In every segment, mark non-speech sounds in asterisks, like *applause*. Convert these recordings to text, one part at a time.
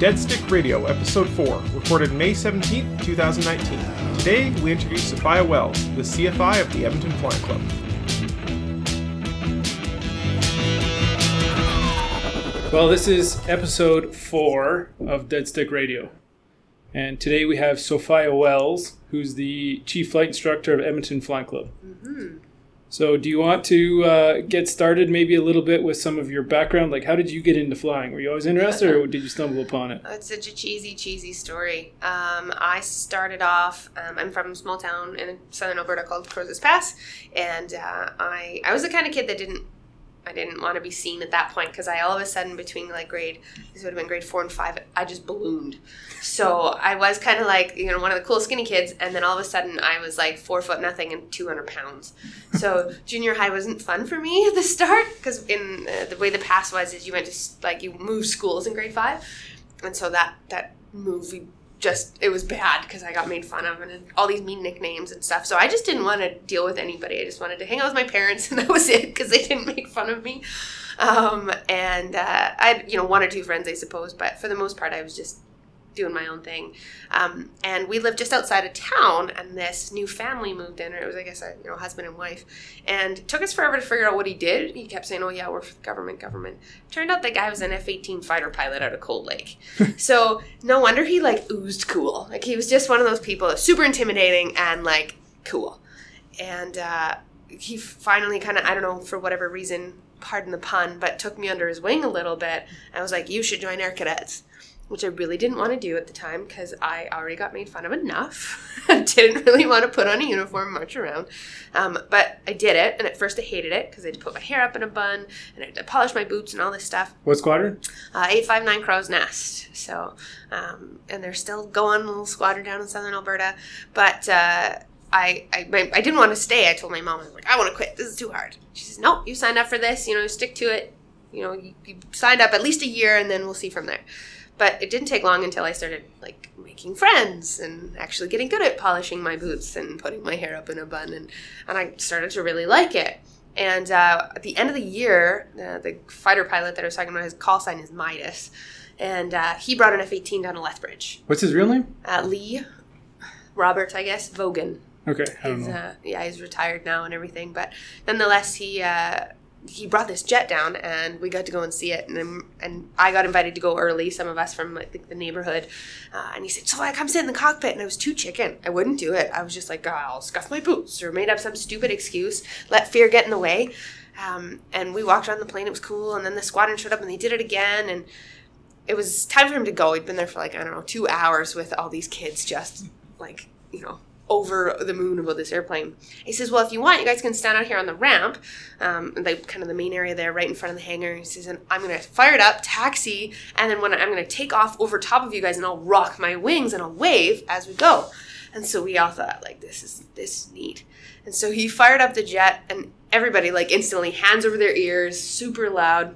Dead Stick Radio, Episode 4, recorded May 17, 2019. Today, we introduce Sophia Wells, the CFI of the Edmonton Flying Club. Well, this is episode four of Dead Stick Radio. And today we have Sophia Wells, who's the chief flight instructor of Edmonton Flying Club. Mm-hmm. So, do you want to uh, get started maybe a little bit with some of your background? Like, how did you get into flying? Were you always interested or did you stumble upon it? It's such a cheesy, cheesy story. Um, I started off. Um, I'm from a small town in southern Alberta called Crowsnest Pass, and uh, I I was the kind of kid that didn't. I didn't want to be seen at that point because I all of a sudden between like grade this would have been grade four and five I just ballooned, so I was kind of like you know one of the cool skinny kids and then all of a sudden I was like four foot nothing and two hundred pounds, so junior high wasn't fun for me at the start because in uh, the way the pass was is you went to like you moved schools in grade five, and so that that movie just it was bad because I got made fun of and all these mean nicknames and stuff. So I just didn't want to deal with anybody. I just wanted to hang out with my parents, *laughs* and that was it because they didn't make fun of me. Um, and uh, I had you know one or two friends, I suppose, but for the most part, I was just doing my own thing. Um, and we lived just outside of town, and this new family moved in, or it was, I guess, a you know husband and wife, and it took us forever to figure out what he did. He kept saying, "Oh yeah, we're for the government, government." Turned out the guy was an F-18 fighter pilot out of Cold Lake, *laughs* so no wonder he like oozed cool. Like he was just one of those people, super intimidating and like cool. And uh, he finally kind of, I don't know, for whatever reason, pardon the pun, but took me under his wing a little bit. I was like, "You should join Air Cadets." Which I really didn't want to do at the time because I already got made fun of enough. *laughs* I didn't really want to put on a uniform and march around. Um, but I did it, and at first I hated it because I had to put my hair up in a bun and I had to polish my boots and all this stuff. What squadron? Uh, 859 Crow's Nest. So, um, and they're still going, a little squadron down in southern Alberta. But uh, I, I, my, I didn't want to stay. I told my mom, I was like, I want to quit. This is too hard. She says, No, you signed up for this. You know, stick to it. You know, you, you signed up at least a year, and then we'll see from there. But it didn't take long until I started like making friends and actually getting good at polishing my boots and putting my hair up in a bun, and and I started to really like it. And uh, at the end of the year, uh, the fighter pilot that I was talking about, his call sign is Midas, and uh, he brought an F eighteen down to Lethbridge. What's his real name? Uh, Lee, Robert, I guess Vogan. Okay, I don't He's, know. uh, yeah, he's retired now and everything, but nonetheless, he uh, he brought this jet down, and we got to go and see it, and and I got invited to go early. Some of us from like the, neighborhood, uh, and he said, "So I come sit in the cockpit," and I was too chicken. I wouldn't do it. I was just like, "Oh, "I'll scuff my boots," or made up some stupid excuse, let fear get in the way. Um, and we walked around the plane. It was cool, and then the squadron showed up, and they did it again, and it was time for him to go. He'd been there for like I don't know two hours with all these kids, just like you know over the moon about this airplane. He says, "Well, if you want, you guys can stand out here on the ramp, um, kind of the main area there, right in front of the hangar." He says, "And I'm gonna fire it up, taxi, and then when I'm gonna take off over top of you guys, and I'll rock my wings and I'll wave as we go." And so we all thought, like, this is this is neat. And so he fired up the jet, and everybody like instantly hands over their ears, super loud.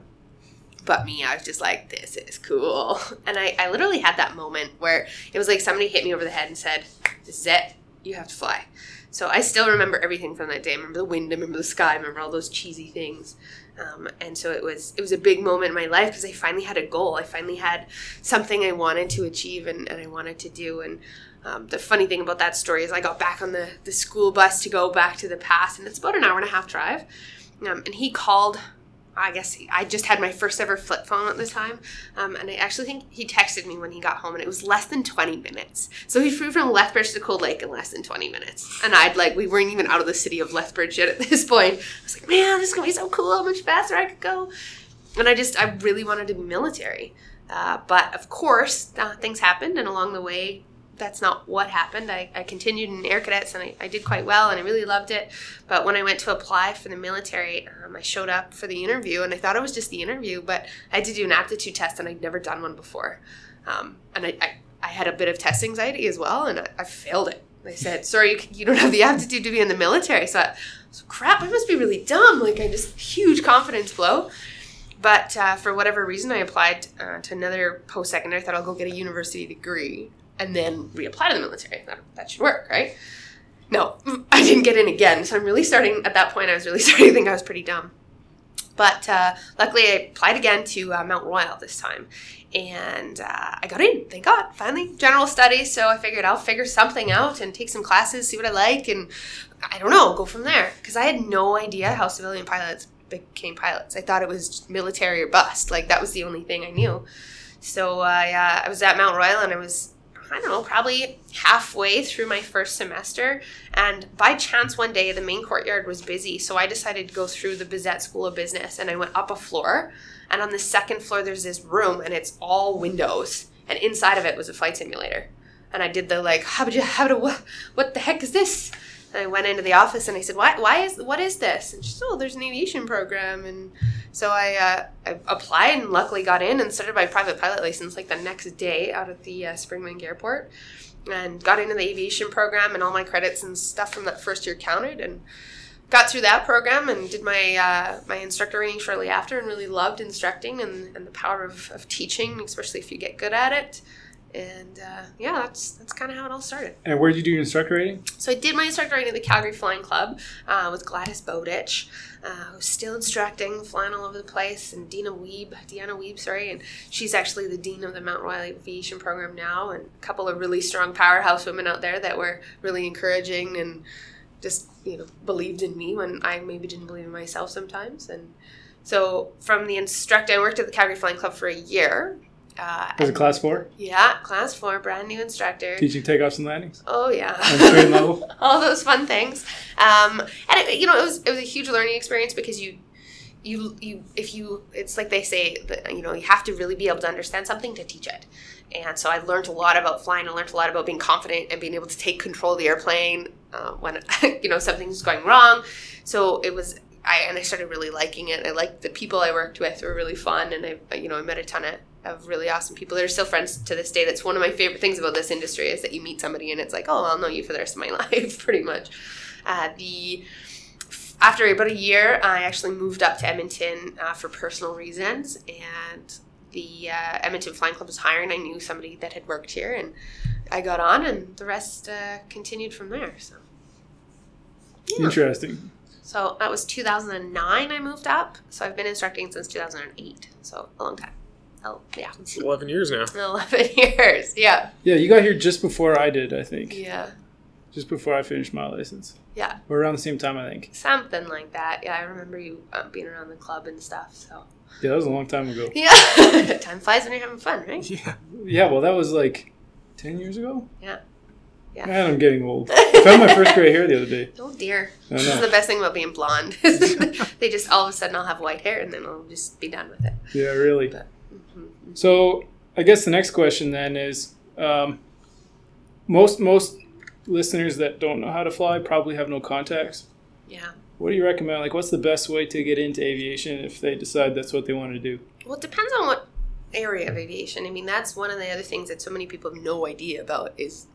But me, I was just like, this is cool. *laughs* And I, I literally had that moment where it was like somebody hit me over the head and said, This is it. You have to fly. So I still remember everything from that day. I remember the wind, I remember the sky, I remember all those cheesy things. Um, and so it was it was a big moment in my life because I finally had a goal. I finally had something I wanted to achieve and, and I wanted to do. And um, the funny thing about that story is I got back on the, the school bus to go back to the past, and it's about an hour and a half drive. Um, and he called I guess I just had my first ever flip phone at the time, um, and I actually think he texted me when he got home, and it was less than twenty minutes. So he flew from Lethbridge to Cold Lake in less than twenty minutes, and I'd like we weren't even out of the city of Lethbridge yet at *laughs* this point. I was like, man, this is gonna be so cool! How much faster I could go! And I just I really wanted to be military, uh, but of course uh, things happened, and along the way. That's not what happened. I, I continued in Air Cadets and I, I did quite well and I really loved it. But when I went to apply for the military, um, I showed up for the interview and I thought it was just the interview, but I had to do an aptitude test and I'd never done one before. Um, and I, I, I had a bit of test anxiety as well and I, I failed it. They said, sorry, you, you don't have the aptitude to be in the military. So, I, crap, I must be really dumb. Like, I just, huge confidence blow. But uh, for whatever reason, I applied uh, to another post secondary. I thought I'll go get a university degree and then reapply to the military. That, that should work, right? No, I didn't get in again. So I'm really starting, at that point, I was really *laughs* starting to think I was pretty dumb. But uh, luckily, I applied again to uh, Mount Royal this time, and uh, I got in. Thank God, finally general studies. So I figured I'll figure something out and take some classes, see what I like, and I don't know, go from there. Because I had no idea how civilian pilots became pilots. I thought it was military or bust. Like that was the only thing I knew. So I uh, I was at Mount Royal and I was I don't know, probably halfway through my first semester. And by chance, one day the main courtyard was busy. So I decided to go through the Bissett School of Business and I went up a floor. And on the second floor, there's this room and it's all windows. And inside of it was a flight simulator. And I did the like, how would you, how to, what, what the heck is this? And I went into the office and I said, "Why? Why is what is this?" And she said, "Oh, there's an aviation program." And so I, uh, I applied and luckily got in and started my private pilot license like the next day out at the uh, Springbank Airport, and got into the aviation program and all my credits and stuff from that first year counted and got through that program and did my uh, my instructor training shortly after and really loved instructing and, and the power of, of teaching, especially if you get good at it and uh, yeah, that's that's kind of how it all started. And where did you do your instructor rating? So I did my instructor rating at the Calgary Flying Club uh, with Gladys Bowditch. Uh, was still instructing, flying all over the place, and Dina Weeb, Deanna Weeb, sorry, and she's actually the dean of the Mount Royal Aviation Program now, and a couple of really strong powerhouse women out there that were really encouraging and just you know believed in me when I maybe didn't believe in myself sometimes, and. So from the instructor, I worked at the Calgary Flying Club for a year, uh, Was it class four? Yeah, class four, brand new instructor. Teaching takeoffs and landings. Oh yeah, level. *laughs* All those fun things, um, and it, you know it was it was a huge learning experience because you you you if you it's like they say that you know you have to really be able to understand something to teach it and so i learned a lot about flying i learned a lot about being confident and being able to take control of the airplane uh, when *laughs* you know something's going wrong so it was I and I started really liking it. I liked the people I worked with were really fun, and I you know I met a ton of of really awesome people that are still friends to this day. That's one of my favorite things about this industry is that you meet somebody and it's like, oh, I'll know you for the rest of my *laughs* life, pretty much. Uh, the after about a year, I actually moved up to Edmonton uh, for personal reasons, and the uh, Edmonton Flying Club was hiring. I knew somebody that had worked here, and I got on, and the rest uh, continued from there. So, yeah. interesting. So that was 2009. I moved up. So I've been instructing since 2008. So a long time. Oh, yeah. It's *laughs* 11 years now. 11 years, yeah. Yeah, you got here just before I did, I think. Yeah. Just before I finished my license. Yeah. Or around the same time, I think. Something like that. Yeah, I remember you um, being around the club and stuff, so. Yeah, that was a long time ago. *laughs* Yeah. time flies when you're having fun, right? Yeah. Yeah, well, that was like 10 years ago? Yeah. Yeah. Man, I'm getting old. *laughs* I found my first gray hair the other day. Oh dear. This is the best thing about being blonde. they just all of a sudden I'll have white hair and then I'll just be done with it. Yeah, really. But, so I guess the next question then is um, most most listeners that don't know how to fly probably have no contacts. Yeah. What do you recommend? Like, what's the best way to get into aviation if they decide that's what they want to do? Well, it depends on what area of aviation. I mean, that's one of the other things that so many people have no idea about is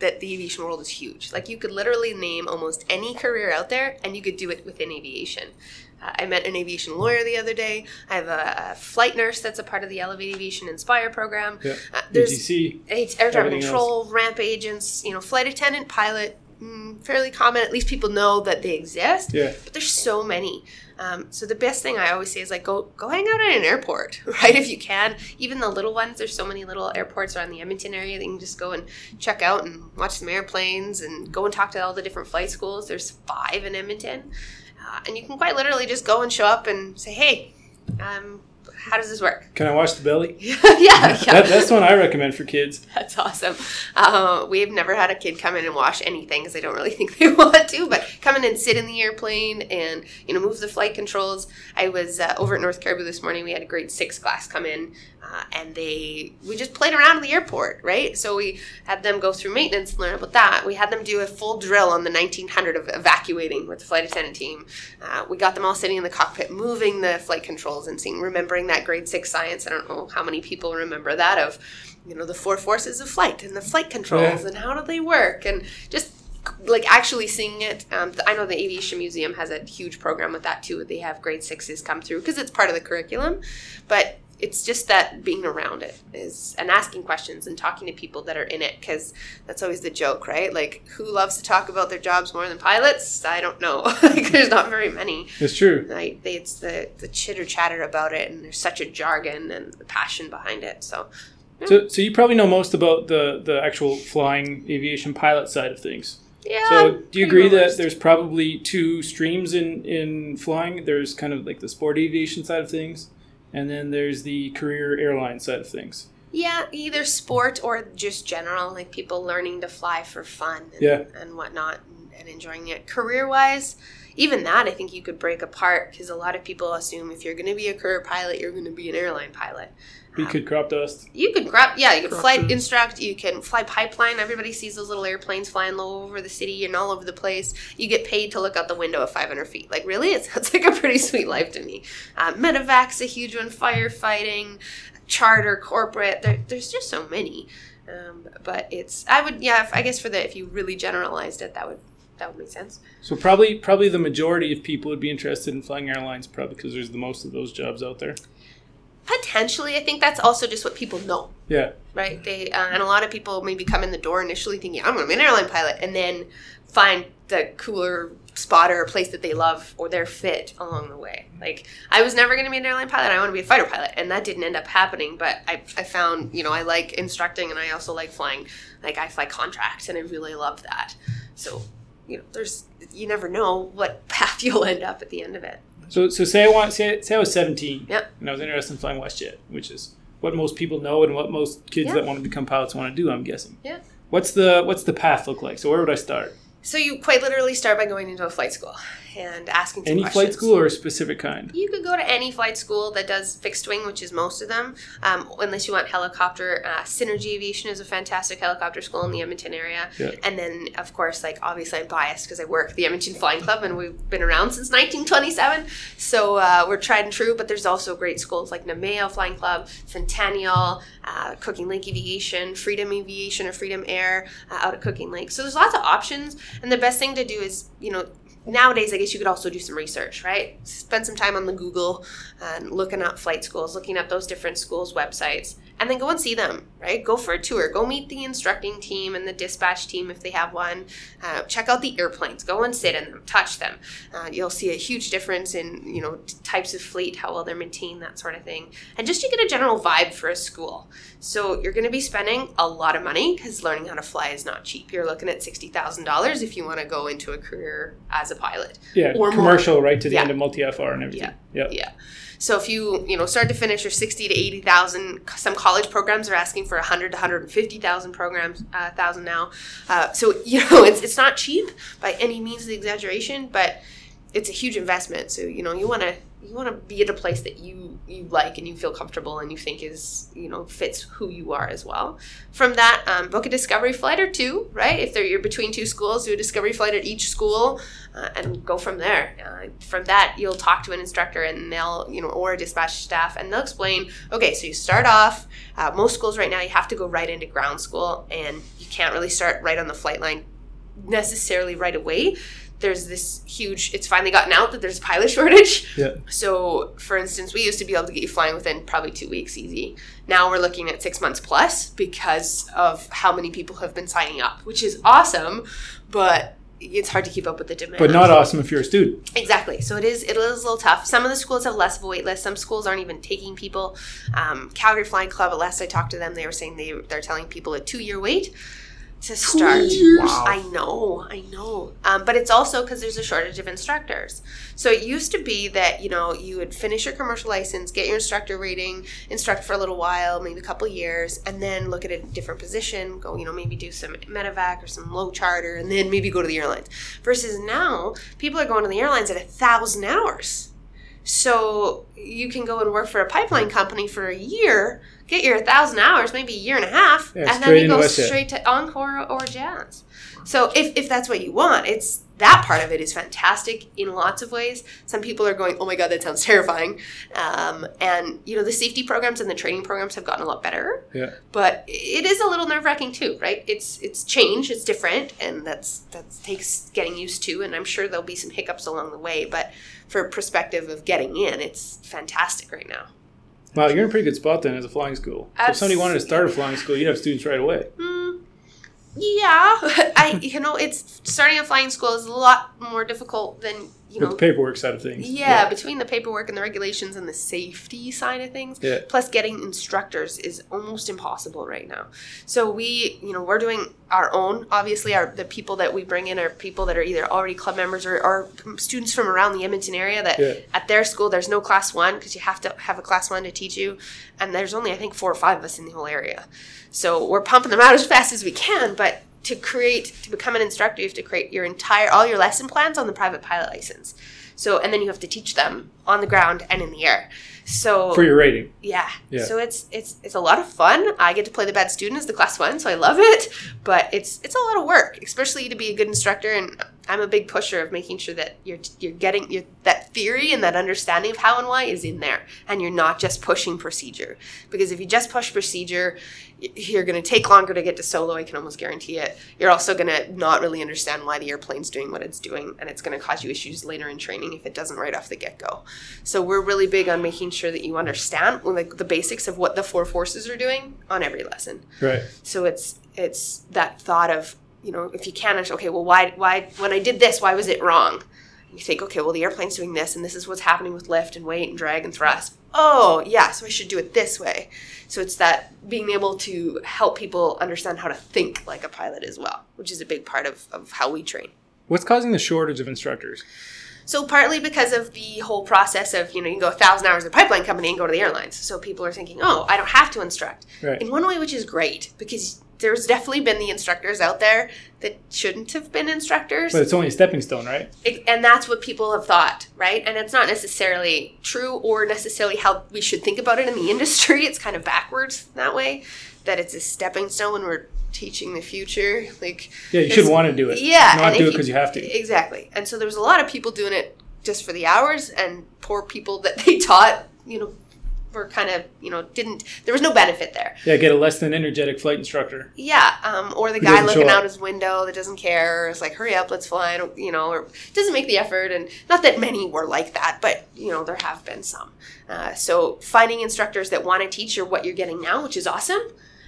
that the aviation world is huge. Like, you could literally name almost any career out there, and you could do it within aviation. Uh, I met an aviation lawyer the other day. I have a, a, flight nurse that's a part of the Elevate Aviation Inspire program. Yeah. Uh, there's ATC, air traffic control, else. ramp agents, you know, flight attendant, pilot, mm, fairly common. At least people know that they exist. Yeah. But there's so many. Um, so the best thing I always say is like go go hang out at an airport, *laughs* right? If you can, even the little ones. There's so many little airports around the Edmonton area that you can just go and check out and watch some airplanes and go and talk to all the different flight schools. There's five in Edmonton. Uh, and you can quite literally just go and show up and say, hey, um, how does this work? Can I wash the belly? *laughs* yeah, *laughs* yeah. That, that's one I recommend for kids. That's awesome. Uh, we've never had a kid come in and wash anything because they don't really *laughs* think they want to, but come in and sit in the airplane and you know move the flight controls. I was uh, over at North Cariboo this morning. We had a grade six class come in, uh, and they we just played around in the airport, right? So we had them go through maintenance and learn about that. We had them do a full drill on the 1900 of evacuating with the flight attendant team. Uh, we got them all sitting in the cockpit, moving the flight controls and seeing, remembering that grade six science. I don't know how many people remember that of, you know, the four forces of flight and the flight controls yeah. and how do they work and just like actually seeing it. Um, I know the Aviation Museum has a huge program with that too. They have grade sixes come through because it's part of the curriculum, but it's just that being around it is and asking questions and talking to people that are in it because that's always the joke, right? Like, who loves to talk about their jobs more than pilots? I don't know. *laughs* like, there's not very many. It's true. Like, they, it's the the chitter chatter about it, and there's such a jargon and the passion behind it. So, So, so you probably know most about the the actual flying aviation pilot side of things. yeah. So, do you agree that there's probably two streams in in flying? There's kind of like the sport aviation side of things, and then there's the career airline side of things. Yeah, either sport or just general, like people learning to fly for fun and, Yeah. and whatnot and, and enjoying it. Career wise, even that I think you could break apart because a lot of people assume if you're going to be a career pilot, you're going to be an airline pilot. We Um, could crop dust. You could crop, yeah, you can Crop fly instruct, you can fly pipeline. Everybody sees those little airplanes flying low over the city and all over the place. You get paid to look out the window at 500 feet. Like, really? *laughs* It sounds like a pretty sweet life to me. Uh, medevac's a huge one, firefighting, charter, corporate. There, there's just so many. Um, but it's, I would, yeah, if, I guess for the, if you really generalized it, that would, that would make sense. So probably probably the majority of people would be interested in flying airlines, probably because there's the most of those jobs out there. Potentially, I think that's also just what people know. Yeah, right? They uh, and a lot of people maybe come in the door initially thinking I'm going to be an airline pilot, and then find the cooler spot or a place that they love or their fit along the way. Like I was never going to be an airline pilot. I want to be a fighter pilot, and that didn't end up happening. But I, I found you know I like instructing, and I also like flying. Like I fly contracts, and I really love that. So you know, there's you never know what *laughs* path you'll end up at the end of it. So, so say I want say, say I was 17 Yep. and I was interested in flying WestJet, which is what most people know and what most kids Yeah. that want to become pilots want to do. I'm guessing. Yeah. What's the what's the path look like? So where would I start? So you quite literally start by going into a flight school and asking some Any questions. flight school or a specific kind? You could go to any flight school that does fixed wing, which is most of them, um, unless you want helicopter. Uh, Synergy Aviation is a fantastic helicopter school in the Edmonton area. Yeah. And then, of course, like obviously I'm biased because I work at the Edmonton Flying Club and we've been around since 1927. So uh, we're tried and true, but there's also great schools like Namao Flying Club, Centennial, uh, Cooking Lake Aviation, Freedom Aviation or Freedom Air uh, out at Cooking Lake. So there's lots of options. And the best thing to do is, you know, nowadays, I guess you could also do some research, right? Spend some time on the Google and looking up flight schools, looking up those different schools' websites, and then go and see them, right? Go for a tour. Go meet the instructing team and the dispatch team if they have one. Uh, check out the airplanes. Go and sit in them, touch them. Uh, you'll see a huge difference in you know t- types of fleet, how well they're maintained, that sort of thing, and just to get a general vibe for a school. So you're going to be spending a lot of money because learning how to fly is not cheap. You're looking at sixty thousand dollars if you want to go into a career as a pilot. Yeah, Or more. commercial right to the Yeah. end of multi IFR and everything. Yeah. Yeah. So if you you know start to finish your sixty to eighty thousand, some college programs are asking for a hundred to hundred and fifty thousand programs uh, thousand now. Uh, so you know *laughs* it's it's not cheap by any means of the exaggeration, but it's a huge investment. So you know you want to you want to be at a place that you you like and you feel comfortable and you think is you know fits who you are as well. From that, um, book a discovery flight or two. Right, if you're between two schools, do a discovery flight at each school uh, and go from there. Uh, from that, you'll talk to an instructor and they'll, you know, or a dispatch staff, and they'll explain. Okay, so you start off. Uh, most schools right now, you have to go right into ground school, and you can't really start right on the flight line necessarily right away. There's this huge. It's finally gotten out that there's a pilot *laughs* shortage. Yeah. So, for instance, we used to be able to get you flying within probably two weeks easy. Now we're looking at six months plus because of how many people have been signing up, which is awesome, but it's hard to keep up with the demand. But not awesome if you're a student. Exactly. So it is it is a little tough. Some of the schools have less of a wait list. Some schools aren't even taking people. Um, Calgary Flying Club, at last I talked to them, they were saying they they're telling people a two year wait to start. years? Wow. I know, I know. Um, but it's also because there's a shortage of instructors. So it used to be that you know you would finish your commercial license, get your instructor rating, instruct for a little while, maybe a couple years, and then look at a different position. Go, you know, maybe do some medevac or some low charter, and then maybe go to the airlines. Versus now, people are going to the airlines at a thousand hours. So you can go and work for a pipeline company for a year, get your thousand hours, maybe a year and a half, Yeah, and then you go straight to Encore or Jazz. So if, if that's what you want, it's that part of it is fantastic in lots of ways. Some people are going, "Oh my god, that sounds terrifying," um, and you know the safety programs and the training programs have gotten a lot better Yeah. but it is a little nerve wracking too, right? It's it's change, it's different, and that's that takes getting used to. And I'm sure there'll be some hiccups along the way, but for perspective of getting in, it's fantastic right now. Wow, you're in a pretty good spot then as a flying school. So if somebody wanted to start a flying school, you'd have students right away. Mm, yeah, *laughs* I you know it's starting a flying school is a lot more difficult than you know the paperwork side of things. Yeah, between the paperwork and the regulations and the safety side of things, Yeah. plus getting instructors is almost impossible right now. So we, you know, we're doing our own. Obviously, our the people that we bring in are people that are either already club members or, or students from around the Edmonton area. That Yeah. at their school there's no class one because you have to have a class one to teach you, and there's only I think four or five of us in the whole area. So we're pumping them out as fast as we can, but to create to become an instructor you have to create your entire all your lesson plans on the private pilot license so and then you have to teach them on the ground and in the air so For your rating. yeah. Yeah. So it's it's it's a lot of fun. I get to play the bad student as the class one, so I love it. But it's it's a lot of work, especially to be a good instructor. And I'm a big pusher of making sure that you're you're getting your, that theory and that understanding of how and why is in there, and you're not just pushing procedure. Because if you just push procedure, you're going to take longer to get to solo. I can almost guarantee it. You're also going to not really understand why the airplane's doing what it's doing, and it's going to cause you issues later in training if it doesn't right off the get go. So we're really big on making sure that you understand like the basics of what the four forces are doing on every lesson. Right. So it's it's that thought of you know if you can't okay well why why when I did this why was it wrong? You think okay well the airplane's doing this and this is what's happening with lift and weight and drag and thrust. Oh yeah, so I should do it this way. So it's that being able to help people understand how to think like a pilot as well, which is a big part of, of how we train. What's causing the shortage of instructors? So partly because of the whole process of you know you can go a thousand hours at a pipeline company and go to the airlines. So people are thinking, oh, I don't have to instruct. Right. In one way, which is great because there's definitely been the instructors out there that shouldn't have been instructors, But it's only a stepping stone, right? It- and that's what people have thought, right? And it's not necessarily true or necessarily how we should think about it in the *laughs* industry. It's kind of backwards that way, that it's a stepping stone when we're teaching the future. Like Yeah, you should want to do it. yeah, Not do it because you have to. Exactly. And so there was a lot of people doing it just for the hours, and poor people that they taught, you know, were kind of, you know, didn't. There was no benefit there. Yeah, get a less than energetic flight instructor. Yeah. Um, or the guy looking out his window that doesn't care. Is like, hurry up, let's fly. You know, or doesn't make the effort. And not that many were like that, but you know, there have been some. Uh, so finding instructors that want to teach you what you're getting now, which is awesome.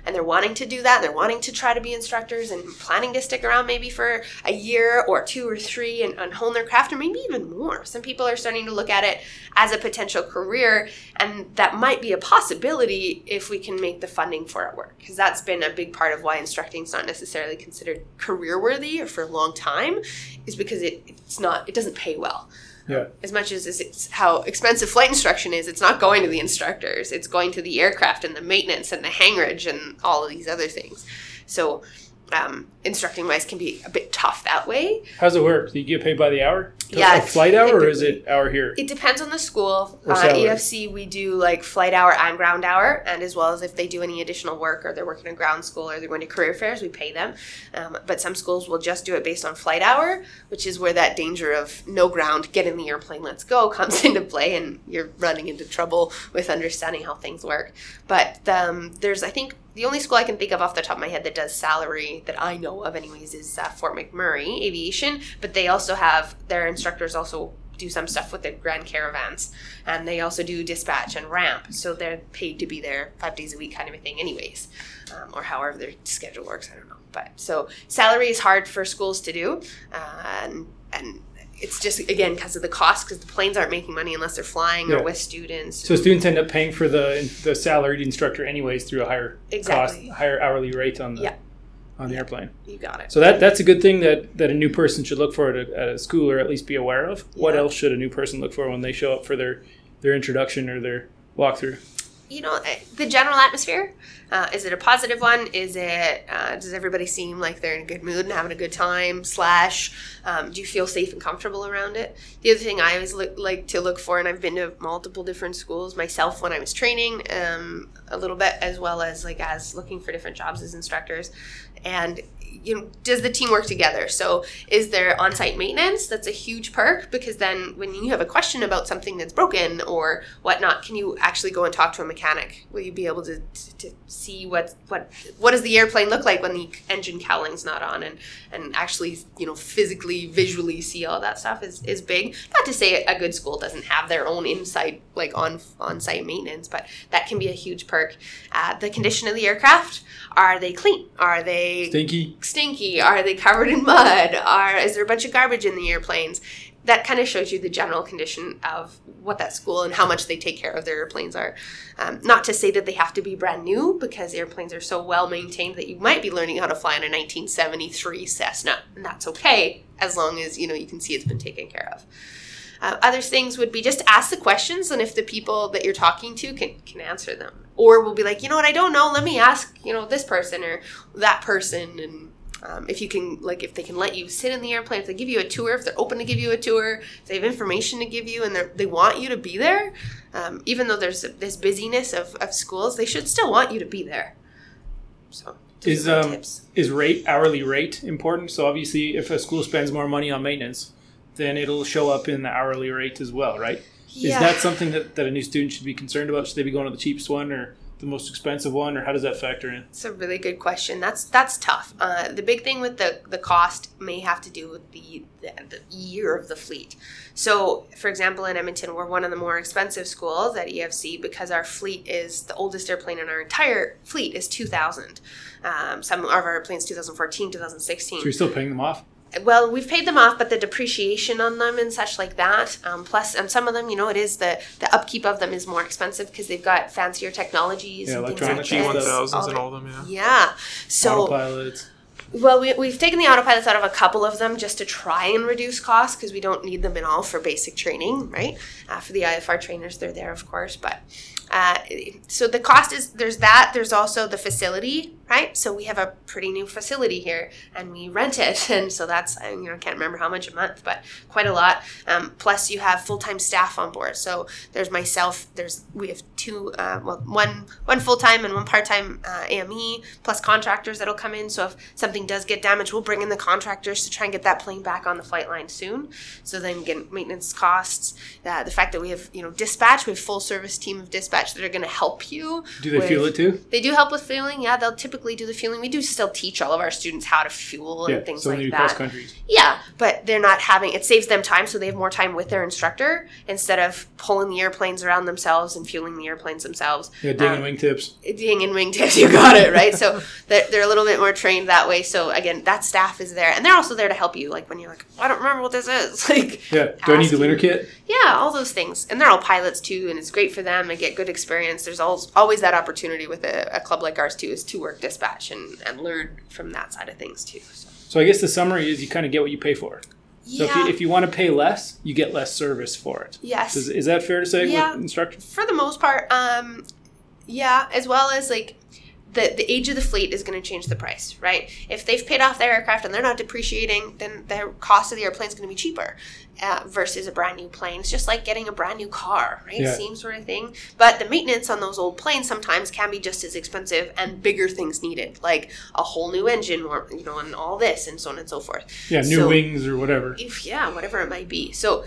And they're wanting to do that. They're wanting to try to be instructors and planning to stick around maybe for a year or two or three and, and hone their craft, or maybe even more. Some people are starting to look at it as a potential career, and that might be a possibility if we can make the funding for it work. Because that's been a big part of why instructing is not necessarily considered career worthy or for a long time, is because it, it's not it doesn't pay well Yeah. as much as it's how expensive flight instruction is, it's not going to the instructors. It's going to the aircraft and the maintenance and the hangarage and all of these other things. So, um, instructing wise can be a bit tough that way. How's it work? Do you get paid by the hour? Yeah, A flight hour, or is it hour here? It depends on the school. Uh. EFC, we do like flight hour and ground hour, and as well as if they do any additional work or they're working in ground school or they're going to career fairs, we pay them. Um, but some schools will just do it based on flight hour, which is where that danger of no ground, get in the airplane, let's go *laughs* comes into play, and you're running into trouble with understanding how things work. But um, there's, I think, the only school I can think of off the top of my head that does salary that I know of, anyways, is uh, Fort McMurray Aviation. But they also have their instructors also do some stuff with the Grand Caravans, and they also do dispatch and ramp. So they're paid to be there five days a week, kind of a thing, anyways, um, or however their schedule works. I don't know. But so salary is hard for schools to do, uh, and and it's just again because of the cost, because the planes aren't making money unless they're flying Yeah. or with students. So students end up paying for the the salaried instructor anyways through a higher Exactly. cost, higher hourly rate on the Yeah. on the airplane. you got it. So that that's a good thing that, that a new person should look for at a, at a school or at least be aware of. What else should a new person look for when they show up for their their introduction or their walkthrough? You know eh, the general atmosphere? Uh, is it a positive one? Is it uh, does everybody seem like they're in a good mood and having a good time? Slash um, do you feel safe and comfortable around it? The other thing i always look, like to look for and i've been to multiple different schools myself when i was training um, a little bit as well as like as looking for different jobs as instructors and you know, does the team work together? So, is there on site maintenance? That's a huge perk because then when you have a question about something that's broken or whatnot, can you actually go and talk to a mechanic? Will you be able to, to, to see what, what, what does the airplane look like when the engine cowling's not on and, and actually, you know, physically, visually see all that stuff is, is big. Not to say a good school doesn't have their own inside, like on, on site maintenance, but that can be a huge perk. Uh, the condition of the aircraft, are they clean? Are they Stinky. Stinky? Are they covered in mud? Are is there a bunch of garbage in the airplanes? That kind of shows you the general condition of what that school and how much they take care of their airplanes are. Um, not to say that they have to be brand new because airplanes are so well maintained that you might be learning how to fly in a 1973 Cessna, and that's okay as long as you know you can see it's been taken care of. Uh, other things would be just ask the questions, and if the people that you're talking to can can answer them, or we'll be like, you know what, I don't know. Let me ask, you know, this person or that person, and um, if you can, like, if they can let you sit in the airplane, if they give you a tour, if they're open to give you a tour, if they have information to give you, and they they want you to be there, um, even though there's this busyness of, of schools, they should still want you to be there. So Is um tips. is rate hourly rate important? So obviously, if a school spends more money on maintenance, then it'll show up in the hourly rate as well, right? Is that something that, that a new student should be concerned about? Should they be going to the cheapest one or the most expensive one, or how does that factor in? It's a really good question. That's that's tough. Uh, the big thing with the the cost may have to do with the, the the year of the fleet. So, for example, in Edmonton, we're one of the more expensive schools at EFC because our fleet is the oldest airplane in our entire fleet is 2000. Um, some of our airplanes 2014, 2016 So you're still paying them off? Well we've paid them off but the depreciation on them and such like that um, plus and some of them you know it is the the upkeep of them is more expensive because they've got fancier technologies Yeah, and things like this. G1000s and all of them, yeah. yeah so Autopilots. well we, we've taken the autopilots out of a couple of them just to try and reduce costs because we don't need them at all for basic training right uh, for the ifr trainers they're there of course but uh, so the cost is there's that there's also the facility right? So we have a pretty new facility here and we rent it *laughs* and so that's I, you know can't remember how much a month but quite a lot. Um, plus you have full-time staff on board. So there's myself there's we have two uh, well one one full-time and one part-time uh, AME plus contractors that'll come in. So if something does get damaged we'll bring in the contractors to try and get that plane back on the flight line soon. So then get maintenance costs uh, the fact that we have you know dispatch we have full service team of dispatch that are going to help you Do they with- feel it too? they do help with fueling. Yeah, they'll typically do the fueling. We do still teach all of our students how to fuel and Yeah. things So like that. countries. Yeah, but they're not having it saves them time, so they have more time with their instructor instead of pulling the airplanes around themselves and fueling the airplanes themselves. Yeah, ding Um, and wingtips. ding and wingtips, *laughs* you got it right. So they're, they're a little bit more trained that way. So again, that staff is there, and they're also there to help you. Like when you're like, I don't remember what this is. *laughs* Like, Yeah. Do I need the winter kit? yeah, all those things, and they're all pilots too, and it's great for them. They get good experience. There's always that opportunity with a, a club like ours too, is to work dispatch and, and learn from that side of things too. So. So I guess the summary is you kind of get what you pay for. So if you, if you want to pay less, you get less service for it. yes. Is, is that fair to say Yeah. with for the most part, um, yeah, as well as like the the age of the fleet is going to change the price, right? If they've paid off their aircraft and they're not depreciating, then the cost of the airplane is going to be cheaper uh, versus a brand new plane. It's just like getting a brand new car, right? Yeah. Same sort of thing. But the maintenance on those old planes sometimes can be just as expensive and bigger things needed, like a whole new engine, or you know, and all this, and so on and so forth. Yeah, new So- wings or whatever. if yeah whatever it might be so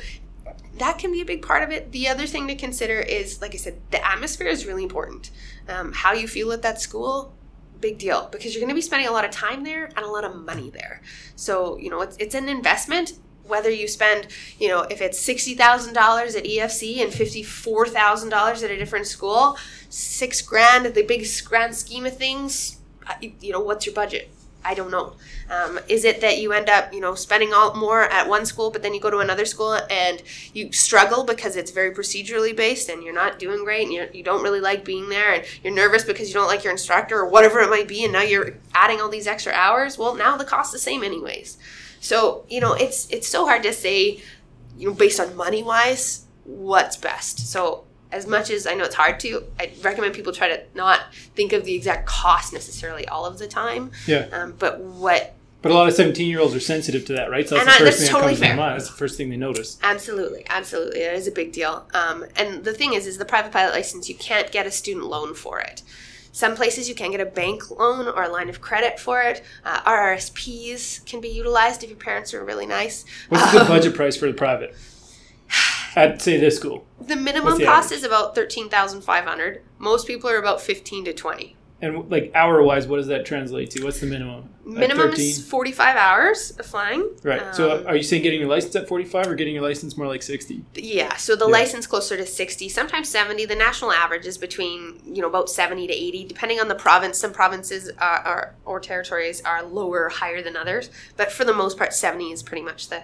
that can be a big part of it. The other thing to consider is like i said the atmosphere is really important. Um, how you feel at that school big deal because you're going to be spending a lot of time there and a lot of money there. So you know it's, it's an investment whether you spend you know if it's $60000 at efc and $54000 at a different school six grand the big grand scheme of things uh, you know what's your budget I don't know. Um, is it that you end up, you know, spending all more at one school, but then you go to another school and you struggle because it's very procedurally based and you're not doing great and you're, you don't really like being there and you're nervous because you don't like your instructor or whatever it might be, and now you're adding all these extra hours? Well, now the cost the same anyways. So you know, it's it's so hard to say, you know, based on money wise, what's best. So as much as I know it's hard to, I recommend people try to not think of the exact cost necessarily all of the time. Yeah. Um, but what But a lot of 17 year olds are sensitive to that, right? So that's the I- first that's thing totally that comes to fair. mind. That's the first thing they notice. Absolutely, absolutely, that is a big deal. Um, and the thing is, is the private pilot license you can't get a student loan for it. Some places you can get a bank loan or a line of credit for it. Uh, RRSPs can be utilized if your parents are really nice. What's the Um, budget price for the private? At say this school, The minimum the cost average? is about thirteen thousand five hundred. Most people are about fifteen to twenty. and like hour wise, what does that translate to? What's the minimum? Minimum is forty five hours of flying. Right. so Um, are you saying getting your license at 45 or getting your license more like 60? Yeah, so the Yeah. license closer to 60, sometimes 70. The national average is between, you know, about 70 to 80, depending on the province. Some provinces are, are, or territories are lower, higher than others. But for the most part, 70 is pretty much the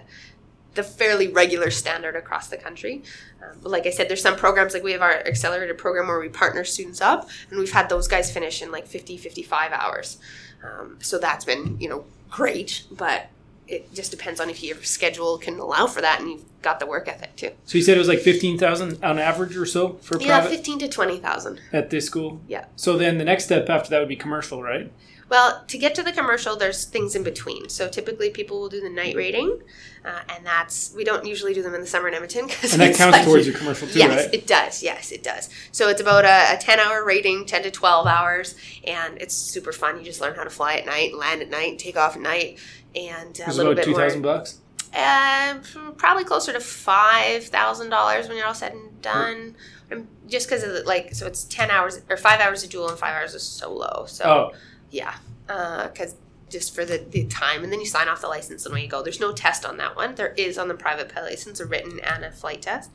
the fairly regular standard across the country. Um, but like I said, there's some programs, like we have our accelerated program where we partner students up, and we've had those guys finish in like 50, 55 hours. Um, so that's been, you know, great, but it just depends on if your schedule can allow for that and you've got the work ethic too. So you said it was like 15,000 on average or so for Yeah, private fifteen to twenty thousand. at this school? Yeah. So then the next step after that would be commercial, right? Well, to get to the commercial, there's things in between. So typically, people will do the night rating, uh, and that's we don't usually do them in the summer in Edmonton because And that counts towards your commercial too, yes, right? it does. Yes, it does. So it's about a, a ten hour rating, ten to twelve hours, and it's super fun. You just learn how to fly at night, land at night, take off at night, and a It little bit more. 2,000 bucks. Uh, probably closer to five thousand dollars when you're all said and done. Um, Just because of the, like, so it's ten hours or five hours of dual and five hours of solo. So Oh, yeah, uh, because just for the, the time, and then you sign off the license and away you go. There's no test on that one. There is on the private pilot license a written and a flight test.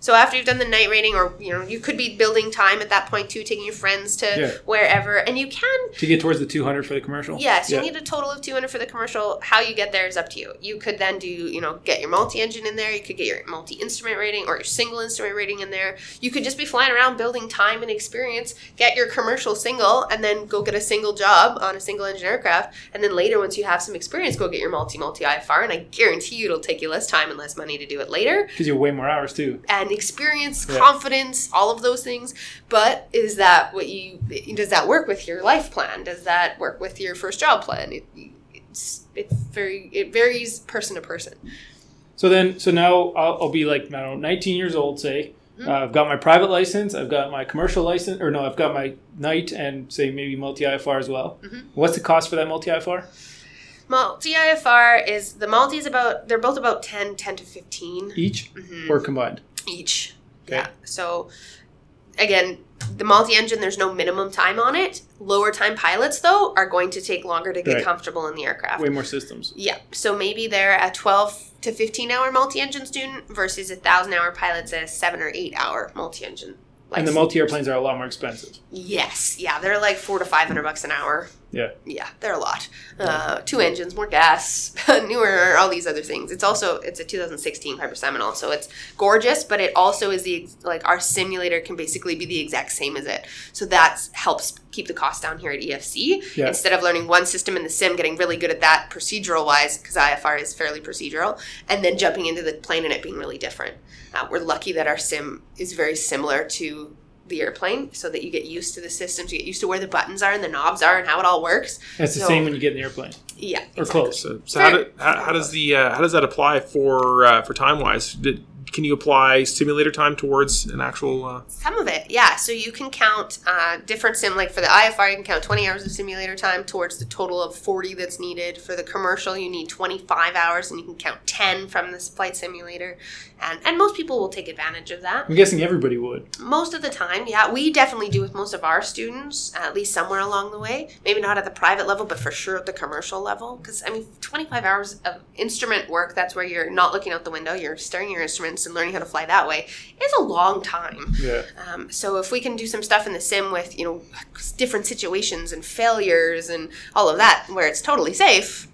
So after you've done the night rating, or you know, you could be building time at that point too, taking your friends to Yeah. wherever, and you can to get towards the 200 for the commercial? Yes, you Yeah. need a total of 200 for the commercial. How you get there is up to you. You could then do, you know, get your multi-engine in there. You could get your multi-instrument rating or your single instrument rating in there. You could just be flying around building time and experience, get your commercial single, and then go get a single job on a single engine aircraft. And then later, once you have some experience, go get your multi-multi IFR. And I guarantee you it'll take you less time and less money to do it later Because you have way more hours too. and experience, Yeah. confidence, all of those things. But is that what you does that work with your life plan? Does that work with your first job plan? It, it's it very it varies person to person. So then, so now I'll, I'll be like, I don't know, 19 years old, say. Mm-hmm. Uh, I've got my private license, I've got my commercial license, or no, I've got my night and say maybe multi IFR as well. Mm-hmm. What's the cost for that multi IFR? Multi IFR is the multi is about they're both about 10, 10 to fifteen Each Mhm. or combined? each. Okay. Yeah. So again, the multi-engine there's no minimum time on it. Lower time pilots though are going to take longer to get Right. comfortable in the aircraft. Way more systems. Yeah. So maybe they're a 12 to 15 hour multi engine student versus a thousand hour pilot's a seven or eight hour multi engine. And the multi airplanes are a lot more expensive. Yes. Yeah. They're like four to 500 bucks an hour. Yeah. Yeah. They're a lot. Uh, two engines, more gas, *laughs* newer, all these other things. It's also, it's a 2016 Piper Seminole. So it's gorgeous, but it also is the, like our simulator can basically be the exact same as it. So that helps keep the cost down here at EFC. Yeah. Instead of learning one system in the sim, getting really good at that procedural wise, because IFR is fairly procedural, and then jumping into the plane and it being really different. Uh, we're lucky that our sim is very similar to the airplane so that you get used to the systems, you get used to where the buttons are and the knobs are and how it all works. It's the same when you get in the airplane Yeah. or exactly. close. So, so how, do, how, how does the uh, how does that apply for uh, for time wise? Did, can you apply simulator time towards an actual? Uh, Some of it, yeah. So you can count uh, different sim, like for the IFR, you can count 20 hours of simulator time towards the total of 40 that's needed. For the commercial, you need 25 hours, and you can count 10 from this flight simulator. And, and most people will take advantage of that. I'm guessing everybody would. Most of the time, yeah. We definitely do with most of our students, at least somewhere along the way. Maybe not at the private level, but for sure at the commercial level. Because, I mean, 25 hours of instrument work, that's where you're not looking out the window, you're staring at your instruments and learning how to fly that way, is a long time. Yeah. Um, so if we can do some stuff in the sim with you know different situations and failures and all of that, where it's totally safe,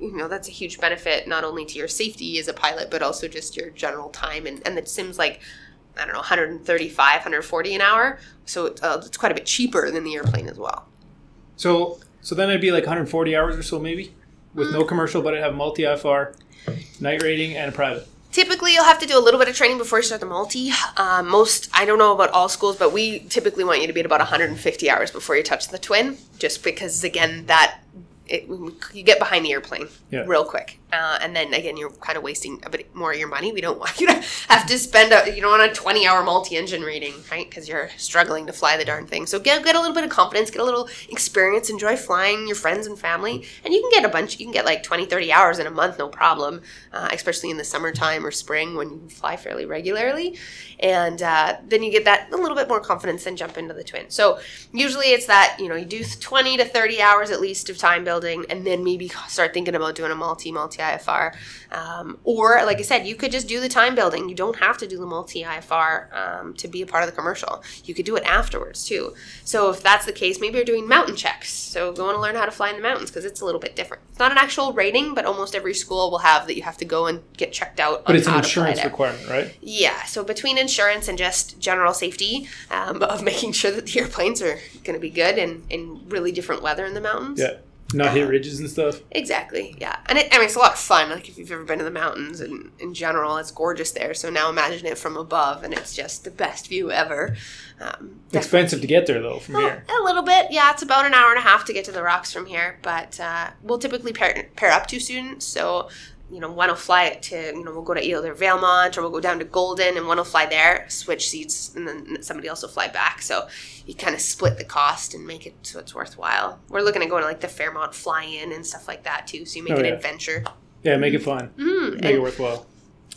you know that's a huge benefit not only to your safety as a pilot, but also just your general time. And and the sim's like I don't know 135, 140 an hour, so it, uh, it's quite a bit cheaper than the airplane as well. So so then it'd be like 140 hours or so maybe with Mm. no commercial, but I'd have multi IFR, night rating, and a private. Typically, you'll have to do a little bit of training before you start the multi. Um, most, I don't know about all schools, but we typically want you to be at about 150 hours before you touch the twin, just because, again, that it, you get behind the airplane Yeah. real quick, uh, and then again you're kind of wasting a bit more of your money. We don't *laughs* want you to have to spend a you don't want a 20 hour multi engine rating, right? Because you're struggling to fly the darn thing. So get get a little bit of confidence, get a little experience, enjoy flying your friends and family, and you can get a bunch. You can get like 20, 30 hours in a month, no problem. Uh, especially in the summertime or spring when you fly fairly regularly, and uh, then you get that a little bit more confidence and jump into the twin. So usually it's that you know you do 20 to 30 hours at least of time building and then maybe start thinking about doing a multi multi ifr um, or like i said you could just do the time building. You don't have to do the multi ifr um, to be a part of the commercial. You could do it afterwards too. So if that's the case maybe you're doing mountain checks. So going to learn how to fly in the mountains because it's a little bit different. It's not an actual rating but almost every school will have that you have to go and get checked out But it's an insurance requirement, right? Yeah, so between insurance and just general safety um, *laughs* of making sure that the airplanes are going to be good in, in really different weather in the mountains. Yeah. Not hit ridges and stuff. Exactly, yeah. And it, I mean, it's a lot of fun. Like, if you've ever been to the mountains and in general, it's gorgeous there. So now imagine it from above, and it's just the best view ever. Um, Expensive to get there though from here. a little bit, yeah. It's about an hour and a half to get to the rocks from here, but uh, we'll typically pair, pair up two students. So, you know, one will fly it to, you know, we'll go to either Valmont or we'll go down to Golden, and one will fly there, switch seats, and then somebody else will fly back. So you kind of split the cost and make it so it's worthwhile. We're looking at going to like the Fairmont fly-in and stuff like that too. So you make Oh, an yeah. adventure. Yeah, make it fun. Mm, Make and- it worthwhile.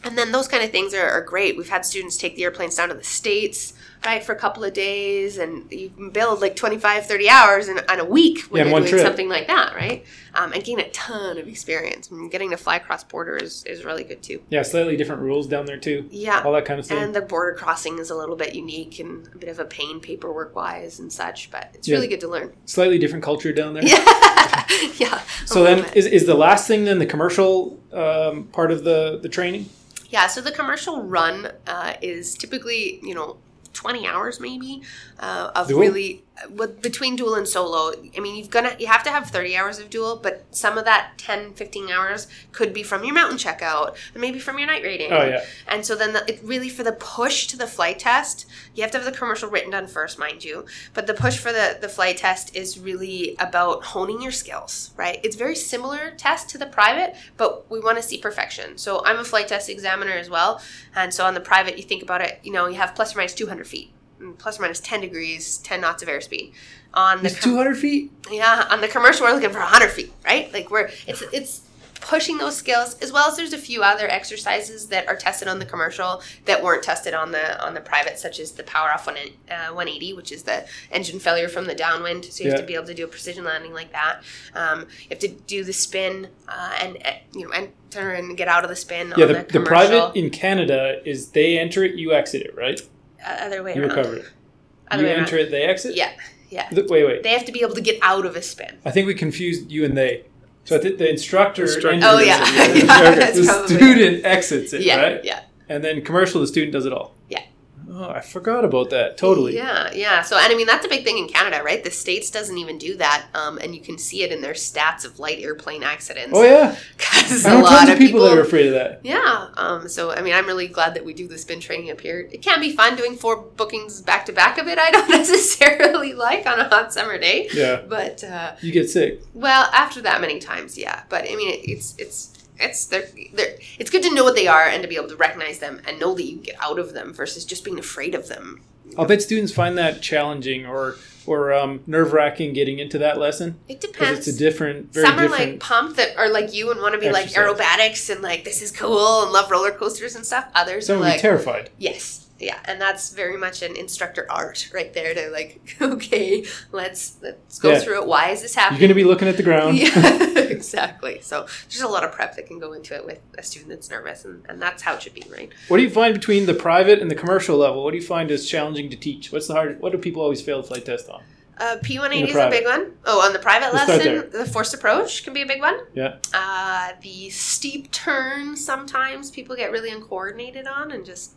and then those kind of things are, are great. We've had students take the airplanes down to the States, right, for a couple of days, and you can build like 25, 30 hours in, in a week when Yeah, you're doing trip. something like that, right? Um, and gain a ton of experience. And getting to fly across border is, is really good too. Yeah, slightly different rules down there too. Yeah. All that kind of stuff. And the border crossing is a little bit unique and a bit of a pain paperwork wise and such, but it's Yeah. really good to learn. slightly different culture down there. *laughs* Yeah. yeah. So then, bit. is, is the last thing then the commercial um, part of the, the training? Yeah, so the commercial run uh, is typically, you know, 20 hours maybe uh, of Dual? really with, between dual and solo. I mean, you've gonna you have to have 30 hours of dual, but some of that 10, 15 hours could be from your mountain checkout and maybe from your night rating. Oh yeah, And so then the, it really for the push to the flight test, you have to have the commercial written done first, mind you. But the push for the, the flight test is really about honing your skills, right? It's very similar test to the private, but we want to see perfection. So I'm a flight test examiner as well. And so on the private, you think about it, you know, you have plus or minus 200 feet, plus or minus 10 degrees, 10 knots of airspeed. On the com- two hundred feet. yeah, on the commercial, we're looking for 100 feet, right? Like we're it's it's pushing those skills as well as there's a few other exercises that are tested on the commercial that weren't tested on the on the private, such as the power off one, uh, 180, which is the engine failure from the downwind. So you have to be able to do a precision landing like that. Um, you have to do the spin uh, and uh, you know enter and get out of the spin. Yeah, on the, the, the private in Canada is they enter it, you exit it, right? Uh, other way You around. recover it. Other you way enter around. it, they exit. Yeah, yeah. Th- Wait, wait. They have to be able to get out of a spin. I think we confused you and they. So I think the instructor. Instructor. enters Oh, it, *laughs* yeah. the- Yeah, okay, that's the probably- student exits it, Yeah, right? yeah. And then commercial, the student does it all. Oh, I forgot about that. Totally. Yeah, yeah. So, and I mean, that's a big thing in Canada, right? The States doesn't even do that. Um, and you can see it in their stats of light airplane accidents. Oh yeah. Because a lot tons of of people, that are afraid of that. Yeah. Um, so, I mean, I'm really glad that we do the spin training up here. It can be fun doing four bookings back to back of it. *laughs* I don't *laughs* necessarily like on a hot summer day. Yeah. But, uh, You get sick. well, after that many times, yeah. But, I mean, it, it's, it's, it's they're, they're, it's good to know what they are and to be able to recognize them and know that you can get out of them versus just being afraid of them. I'll bet students find that challenging or or um, nerve wracking getting into that lesson It depends. it's a different, very Some are different. like pumped that are like you and want to be like aerobatics and like this is cool and love roller coasters and stuff. Others some are like terrified. yes, yeah, and that's very much an instructor art right there. To like, *laughs* okay, let's let's go Yeah. through it. Why is this happening? You're going to be looking at the ground. yeah, *laughs* *laughs* exactly. So there's a lot of prep that can go into it with a student that's nervous, and, and that's how it should be, right? What do you find between the private and the commercial level? What do you find is challenging to teach? What's the hard? What do people always fail the flight test on? Uh, P180 is a big one. Oh, on the private Let's lesson, the forced approach can be a big one. Yeah. Uh, the steep turn, sometimes people get really uncoordinated on and just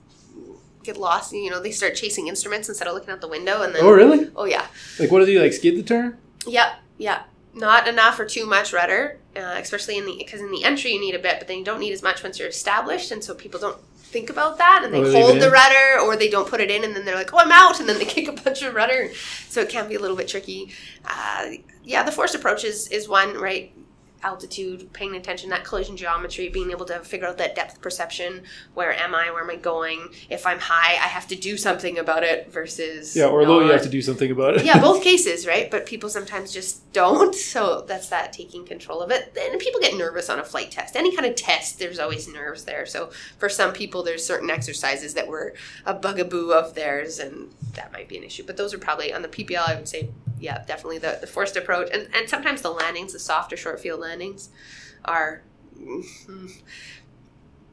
get lost. You know, they start chasing instruments instead of looking out the window. And then, Oh really? oh yeah. Like what do you like? Skid the turn? Yep. Yep. Not enough or too much rudder, uh, especially in the because in the entry you need a bit, but then you don't need as much once you're established, and so people don't think about that and they Oh, hold the rudder or they don't put it in and then they're like, oh, I'm out. And then they *laughs* kick a bunch of rudder. So it can be a little bit tricky. Uh, yeah, the forced approach is, is one, right? Altitude, paying attention, that collision geometry, being able to figure out that depth perception. Where am I? Where am I going? If I'm high, I have to do something about it versus. Yeah, or low, you have to do something about it. yeah, both *laughs* cases, right? But people sometimes just don't. So that's that taking control of it. And people get nervous on a flight test. Any kind of test, there's always nerves there. So for some people, there's certain exercises that were a bugaboo of theirs, and that might be an issue. But those are probably on the PPL. I would say, yeah, definitely the, the forced approach, and and sometimes the landings, the softer short field landings, are. mm,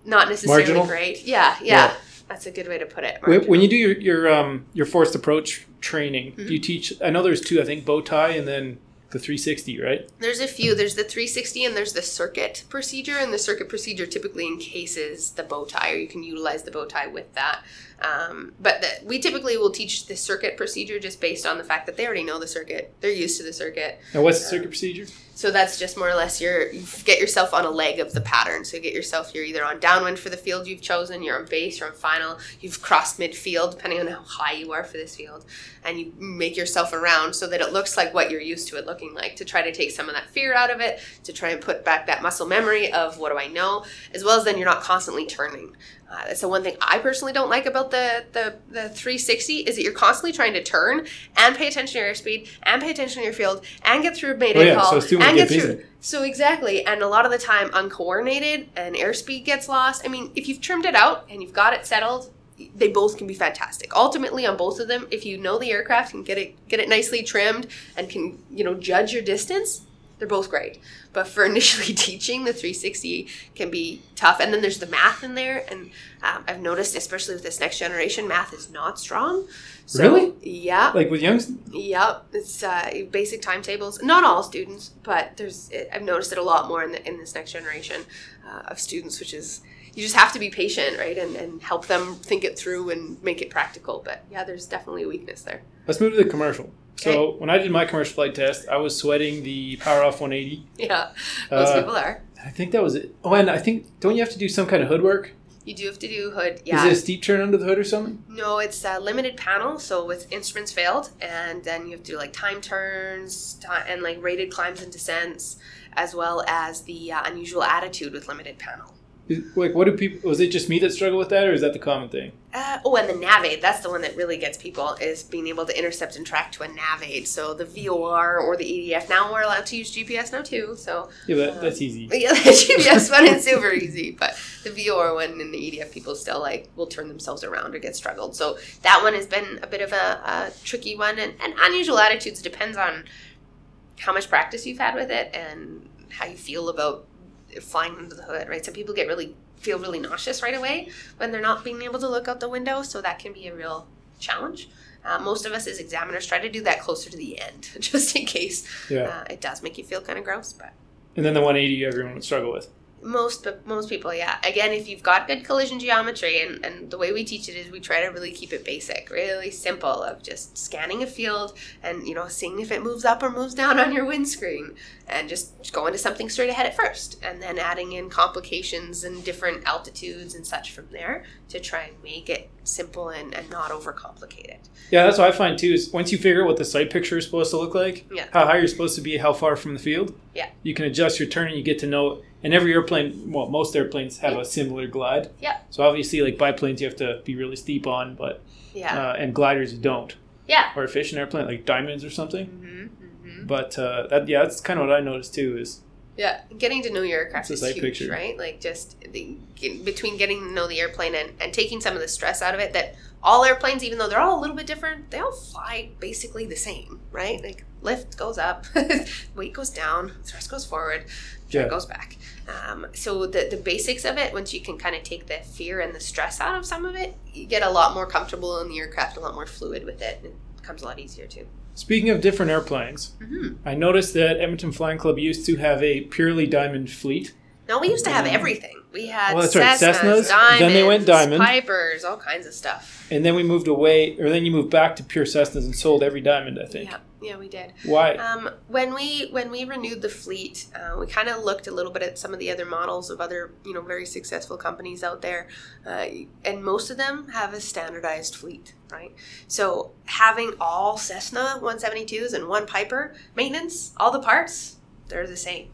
Not necessarily Marginal? great. Yeah, yeah, Yeah. That's a good way to put it. When, when you do your your um your forced approach training, Mm-hmm. do you teach? I know there's two. I think bow tie and then the 360, right? There's a few. There's the 360 and there's the circuit procedure. And the circuit procedure typically encases the bow tie, or you can utilize the bow tie with that. Um, but the, we typically will teach the circuit procedure just based on the fact that they already know the circuit. They're used to the circuit. And what's the circuit procedure? So that's just more or less your you get yourself on a leg of the pattern. So you get yourself you're either on downwind for the field you've chosen, you're on base, you're on final, you've crossed midfield depending on how high you are for this field, and you make yourself around so that it looks like what you're used to it looking like to try to take some of that fear out of it, to try and put back that muscle memory of what do I know, as well as then you're not constantly turning. Uh, that's the one thing I personally don't like about the, the the 360 is that you're constantly trying to turn and pay attention to your airspeed and pay attention to your field and get through a mayday Oh, yeah, call so and get get through. So exactly, and a lot of the time uncoordinated and airspeed gets lost. I mean, if you've trimmed it out and you've got it settled, they both can be fantastic. Ultimately, on both of them, if you know the aircraft and get it get it nicely trimmed and can you know judge your distance, they're both great. But for *laughs* initially teaching, the 360 can be tough. And then there's the math in there, and um, I've noticed, especially with this next generation, math is not strong. So, Really? Yeah. Like with youngs? Yep, it's uh, basic timetables. Not all students, but there's I've noticed it a lot more in the, in this next generation uh, of students, which is you just have to be patient, right, and, and help them think it through and make it practical. But yeah, there's definitely a weakness there. Let's move to the commercial. So when I did my commercial flight test, I was sweating the Power Off 180. Yeah, most Uh, people are. I think that was it. Oh, and I think don't you have to do some kind of hood work? You do have to do hood. Yeah. Is it a steep turn under the hood or something? No, it's a limited panel, so with instruments failed, and then you have to do like time turns and like rated climbs and descents, as well as the uh, unusual attitude with limited panel. Like, what do people? Was it just me that struggled with that, or is that the common thing? Uh, oh, and the NAVAID, that's the one that really gets people, is being able to intercept and track to a NAVAID. So the VOR or the ADF, now we're allowed to use GPS now too, so Yeah, but that's easy. yeah, *laughs* the GPS one is *laughs* super easy, but the VOR one and the ADF people still like will turn themselves around or get struggled. So that one has been a bit of a, a tricky one, and, and unusual attitudes depends on how much practice you've had with it and how you feel about flying under the hood. Right, some people get really feel really nauseous right away when they're not being able to look out the window, so that can be a real challenge. Uh, most of us as examiners try to do that closer to the end, *laughs* just in case Yeah. uh, it does make you feel kind of gross, but And then the 180 everyone would struggle with. Most but most people yeah again if you've got good collision geometry and, and the way we teach it is we try to really keep it basic really simple of just scanning a field and you know seeing if it moves up or moves down on your windscreen and just going to something straight ahead at first and then adding in complications and different altitudes and such from there to try and make it simple and, and not overcomplicate it Yeah, that's what I find too. Is once you figure out what the sight picture is supposed to look like, Yeah. how high you're supposed to be, how far from the field, Yeah. you can adjust your turn and you get to know. And every airplane, well, most airplanes have a similar glide. Yeah. So obviously, like biplanes, you have to be really steep on, but yeah uh, and gliders you don't. yeah Or a fishing airplane like diamonds or something. hmm hmm But uh, that yeah, that's kind of what I noticed too. Is Yeah, getting to know your aircraft is huge, picture. right? Like just the, between getting to know the airplane and, and taking some of the stress out of it. That all airplanes, even though they're all a little bit different, they all fly basically the same, right? Like lift goes up, *laughs* weight goes down, thrust goes forward, Yeah. goes back. Um, so the the basics of it, once you can kind of take the fear and the stress out of some of it, you get a lot more comfortable in the aircraft, a lot more fluid with it, and it becomes a lot easier too. Speaking of different airplanes, hmm I noticed that Edmonton Flying Club used to have a purely diamond fleet. No, we used to have everything. We had well, that's right, Cessnas, Cessnas, diamonds, then they went diamond. Pipers, all kinds of stuff. And then we moved away, or then you moved back to pure Cessnas and sold every diamond, I think. Yeah, Yeah, we did. Why? Um, when we when we renewed the fleet, uh, we kind of looked a little bit at some of the other models of other you know very successful companies out there, uh, and most of them have a standardized fleet, right? So having all Cessna 172s and one Piper maintenance, all the parts, they're the same.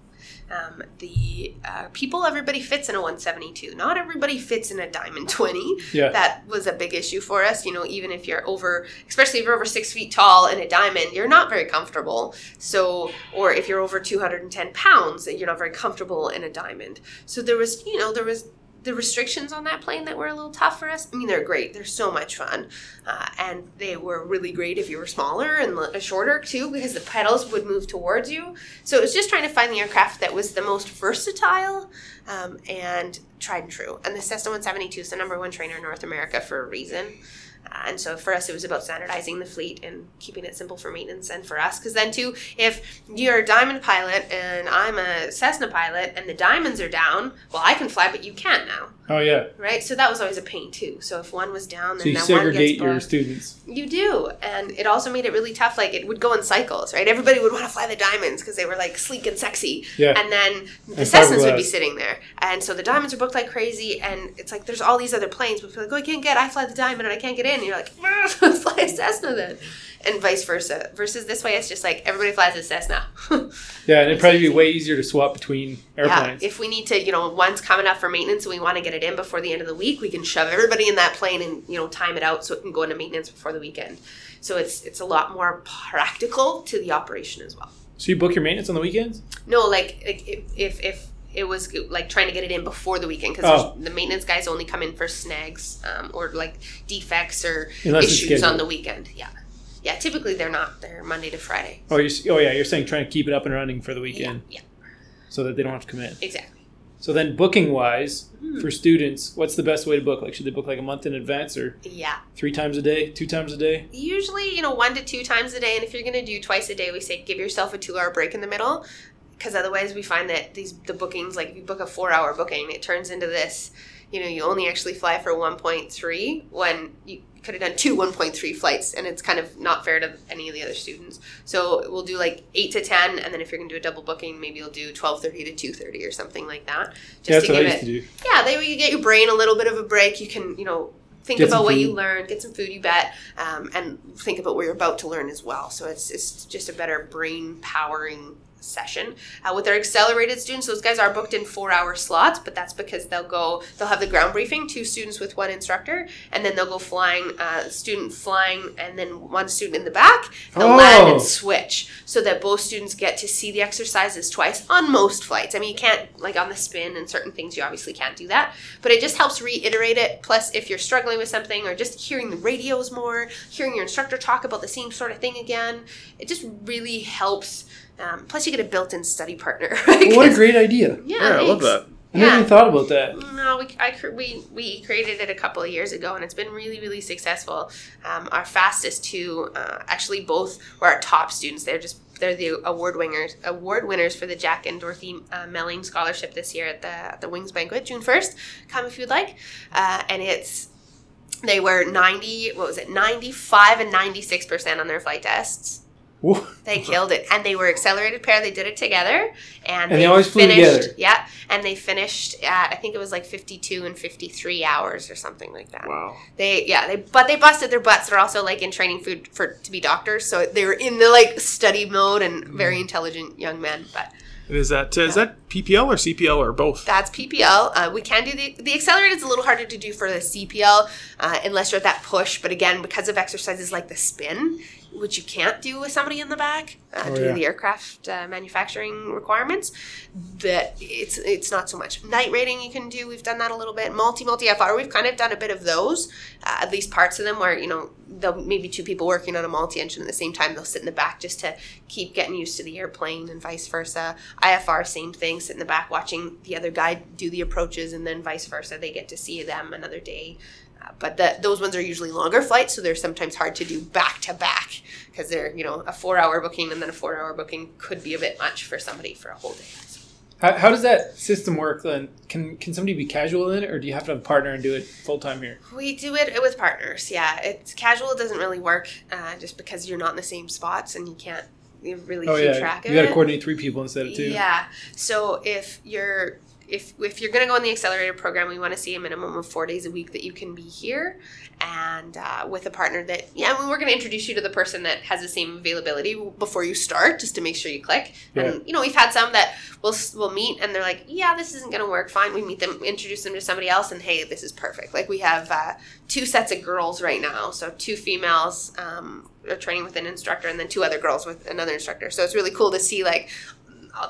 Um, the uh, people, everybody fits in a 172. Not everybody fits in a Diamond 20. Yeah. That was a big issue for us. You know, even if you're over, especially if you're over six feet tall in a Diamond, you're not very comfortable. So, or if you're over 210 pounds, you're not very comfortable in a Diamond. So there was, you know, there was the restrictions on that plane that were a little tough for us. I mean, they're great. They're so much fun, uh, and they were really great if you were smaller and shorter too, because the pedals would move towards you. So it was just trying to find the aircraft that was the most versatile um, and tried and true. And the Cessna 172 is the number one trainer in North America for a reason. And so for us, it was about standardizing the fleet and keeping it simple for maintenance and for us. Because then, too, if you're a Diamond pilot and I'm a Cessna pilot and the Diamonds are down, well, I can fly, but you can't now, oh yeah. right? So that was always a pain, too. So if one was down, then So you that one segregate gets your students. You do, and it also made it really tough. Like it would go in cycles, right? Everybody would want to fly the diamonds because they were like sleek and sexy, Yeah. and then the And Cessnas would be sitting there, and so the diamonds are booked like crazy. And it's like there's all these other planes, but people are like, oh, I can't get, I fly the diamond, and I can't get in. And you're like, *laughs* fly a Cessna then, and vice versa. Versus this way, it's just like everybody flies a Cessna. *laughs* Yeah, and it'd probably be way easier to swap between airplanes. Yeah, if we need to, you know, one's coming up for maintenance and we want to get it in before the end of the week, we can shove everybody in that plane and you know time it out so it can go into maintenance before the weekend. So it's it's a lot more practical to the operation as well. so you book your maintenance on the weekends? No, like like, if if, if it was like trying to get it in before the weekend because Oh. the maintenance guys only come in for snags um, or like defects or Unless issues on the weekend. Yeah, yeah. Typically they're not. They're Monday to Friday. Oh, you're, oh yeah, you're saying trying to keep it up and running for the weekend Yeah, so that they don't have to come in. exactly. So then, booking wise, Hmm. for students, what's the best way to book? Like, should they book like a month in advance or Yeah. three times a day, two times a day? usually you know one to two times a day and if you're going to do twice a day we say give yourself a two hour break in the middle because otherwise we find that these the bookings like if you book a four hour booking it turns into this you know you only actually fly for 1.3 when you could have done two 1.3 flights and it's kind of not fair to any of the other students so we'll do like 8 to 10 and then if you're going to do a double booking maybe you'll do 12.30 to 2.30 or something like that just yeah, that's to what I give used it to do. yeah, way you get your brain a little bit of a break. You can, you know, think Get about what you learned, get some food, you bet, um, and think about what you're about to learn as well. So it's, it's just a better brain powering session. Uh, with our accelerated students, those guys are booked in four hour slots, but that's because they'll go, they'll have the ground briefing, two students with one instructor, and then they'll go flying, uh, student flying, and then one student in the back. They'll land Oh. and switch so that both students get to see the exercises twice on most flights. I mean, you can't, like on the spin and certain things, you obviously can't do that, but it just helps reiterate it. Plus, if you're struggling with something or just hearing the radios more, hearing your instructor talk about the same sort of thing again, it just really helps. Um, plus, you get a built in study partner. *laughs* Right? What a great idea! Yeah, Yeah, I love that. I never even thought about that. No, we, I, we we created it a couple of years ago, and it's been really, really successful. Um, our fastest two, uh, actually, both were our top students. They're just they're the award winners award winners for the Jack and Dorothy uh, Melling Scholarship this year at the at the Wings Banquet, June first. Come if you'd like, uh, and it's they were ninety. What was it? Ninety five and ninety six percent on their flight tests. Whoa. They killed it, and they were accelerated pair. They did it together, and, And they always flew finished. together. Yeah, and they finished at I think it was like fifty-two and fifty-three hours or something like that. Wow. They yeah they but they busted their butts. They're also like in training food for to be doctors, so they were in the like study mode and very intelligent young men. But And is that uh, is that PPL or CPL or both? that's PPL. Uh, we can do the the accelerated is a little harder to do for the CPL uh, unless you're at that push. But again, because of exercises like the spin, which you can't do with somebody in the back uh, Oh, due to the aircraft uh, manufacturing requirements, that it's it's not so much. Night rating you can do. We've done that a little bit. Multi multi IFR. We've kind of done a bit of those. Uh, at least parts of them where you know there'll maybe two people working on a multi engine at the same time. They'll sit in the back just to keep getting used to the airplane and vice versa. IFR same thing. Sit in the back watching the other guy do the approaches and then vice versa. They get to see them another day. But the, those ones are usually longer flights, so they're sometimes hard to do back to back because they're you know a four hour booking and then a four hour booking could be a bit much for somebody for a whole day. So, How, how does that system work then? Can can somebody be casual in it, or do you have to have a partner and do it full time here? We do it with partners. Yeah, it's casual. It doesn't really work uh, just because you're not in the same spots and you can't you really Oh keep yeah, track of you got to it. coordinate three people instead of two. Yeah. So if you're if if you're going to go in the accelerator program, we want to see a minimum of four days a week that you can be here, and uh, with a partner that yeah, I mean, we're going to introduce you to the person that has the same availability before you start, just to make sure you click. And you know, we've had some that we'll we'll meet and they're like, yeah, this isn't going to work. Fine, we meet them, introduce them to somebody else, and hey, this is perfect. Like we have uh, two sets of girls right now, so two females. Um, are training with an instructor and then two other girls with another instructor so it's really cool to see like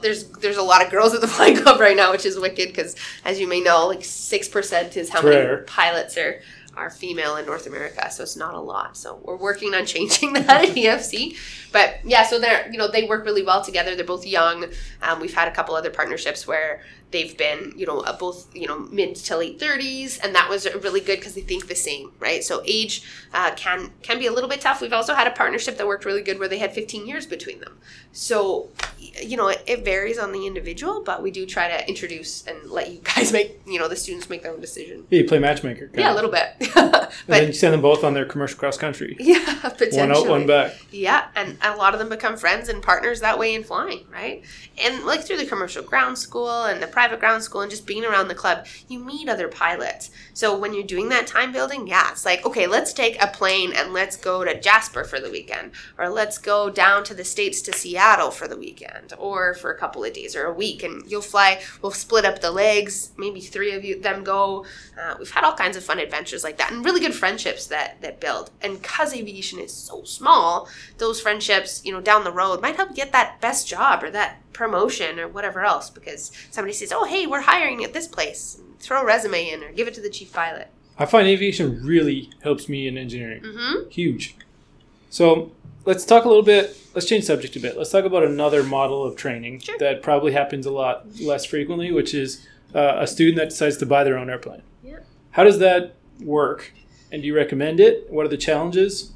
there's there's a lot of girls at the *laughs* flying club right now, which is wicked because, as you may know, like six percent is how It's many pilots are are female in North America. So it's not a lot. So we're working on changing *laughs* that at EFC. But yeah, so they're you know they work really well together. They're both young. Um, we've had a couple other partnerships where they've been you know both you know mid to late 30s and that was really good because they think the same right so age uh, can can be a little bit tough we've also had a partnership that worked really good where they had 15 years between them so you know it, it varies on the individual but we do try to introduce and let you *laughs* guys make you know the students make their own decision Yeah, you play matchmaker. yeah a little bit *laughs* And then you send them both on their commercial cross country. *laughs* yeah potentially One out, one back. yeah, and a lot of them become friends and partners that way in flying, right? And like through the commercial ground school and the private ground school and just being around the club, you meet other pilots. So when you're doing that time building, yeah, it's like, okay, let's take a plane and let's go to Jasper for the weekend, or let's go down to the States to Seattle for the weekend, or for a couple of days or a week. And you'll fly, we'll split up the legs, maybe three of you them go. Uh, we've had all kinds of fun adventures like that and really good friendships that, that build. And because aviation is so small, those friendships, you know, down the road might help get that best job or that promotion or whatever else because somebody says, "Oh, hey, we're hiring at this place." Throw a resume in or give it to the chief pilot. I find aviation really helps me in engineering. Mm-hmm. Huge. So let's talk a little bit. Let's change subject a bit. Let's talk about another model of training Sure. that probably happens a lot less frequently, which is uh, a student that decides to buy their own airplane. Yeah. How does that work? And do you recommend it? What are the challenges?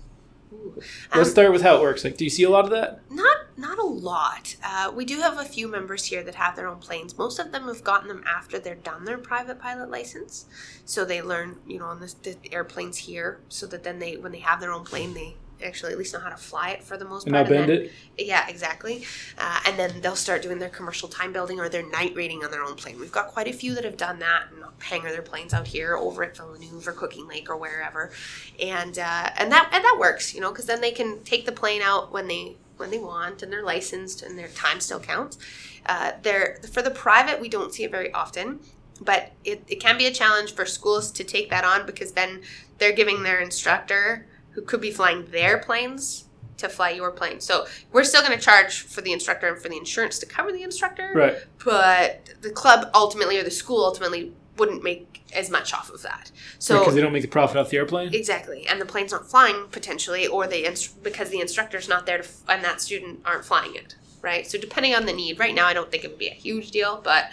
Let's Um, start with how it works. Like, do you see a lot of that? Not not a lot. Uh, we do have a few members here that have their own planes. Most of them have gotten them after they're done their private pilot license, so they learn you know on the, the airplanes here, so that then they when they have their own plane they actually at least know how to fly it for the most And part. now bend then, it. Yeah, exactly. Uh, and then they'll start doing their commercial time building or their night rating on their own plane. We've got quite a few that have done that and hangar their planes out here over at Villeneuve or Cooking Lake or wherever, and uh, and that and that works, you know, because then they can take the plane out when they when they want and they're licensed and their time still counts. Uh, they're for the private, we don't see it very often. But it, it can be a challenge for schools to take that on because then they're giving their instructor who could be flying their planes to fly your plane. So we're still going to charge for the instructor and for the insurance to cover the instructor. Right. But the club ultimately or the school ultimately wouldn't make as much off of that. So because they don't make the profit off the airplane. Exactly, and the plane's not flying potentially, or the inst- because the instructor's not there to f- and that student aren't flying it, right? So depending on the need, right now I don't think it would be a huge deal, but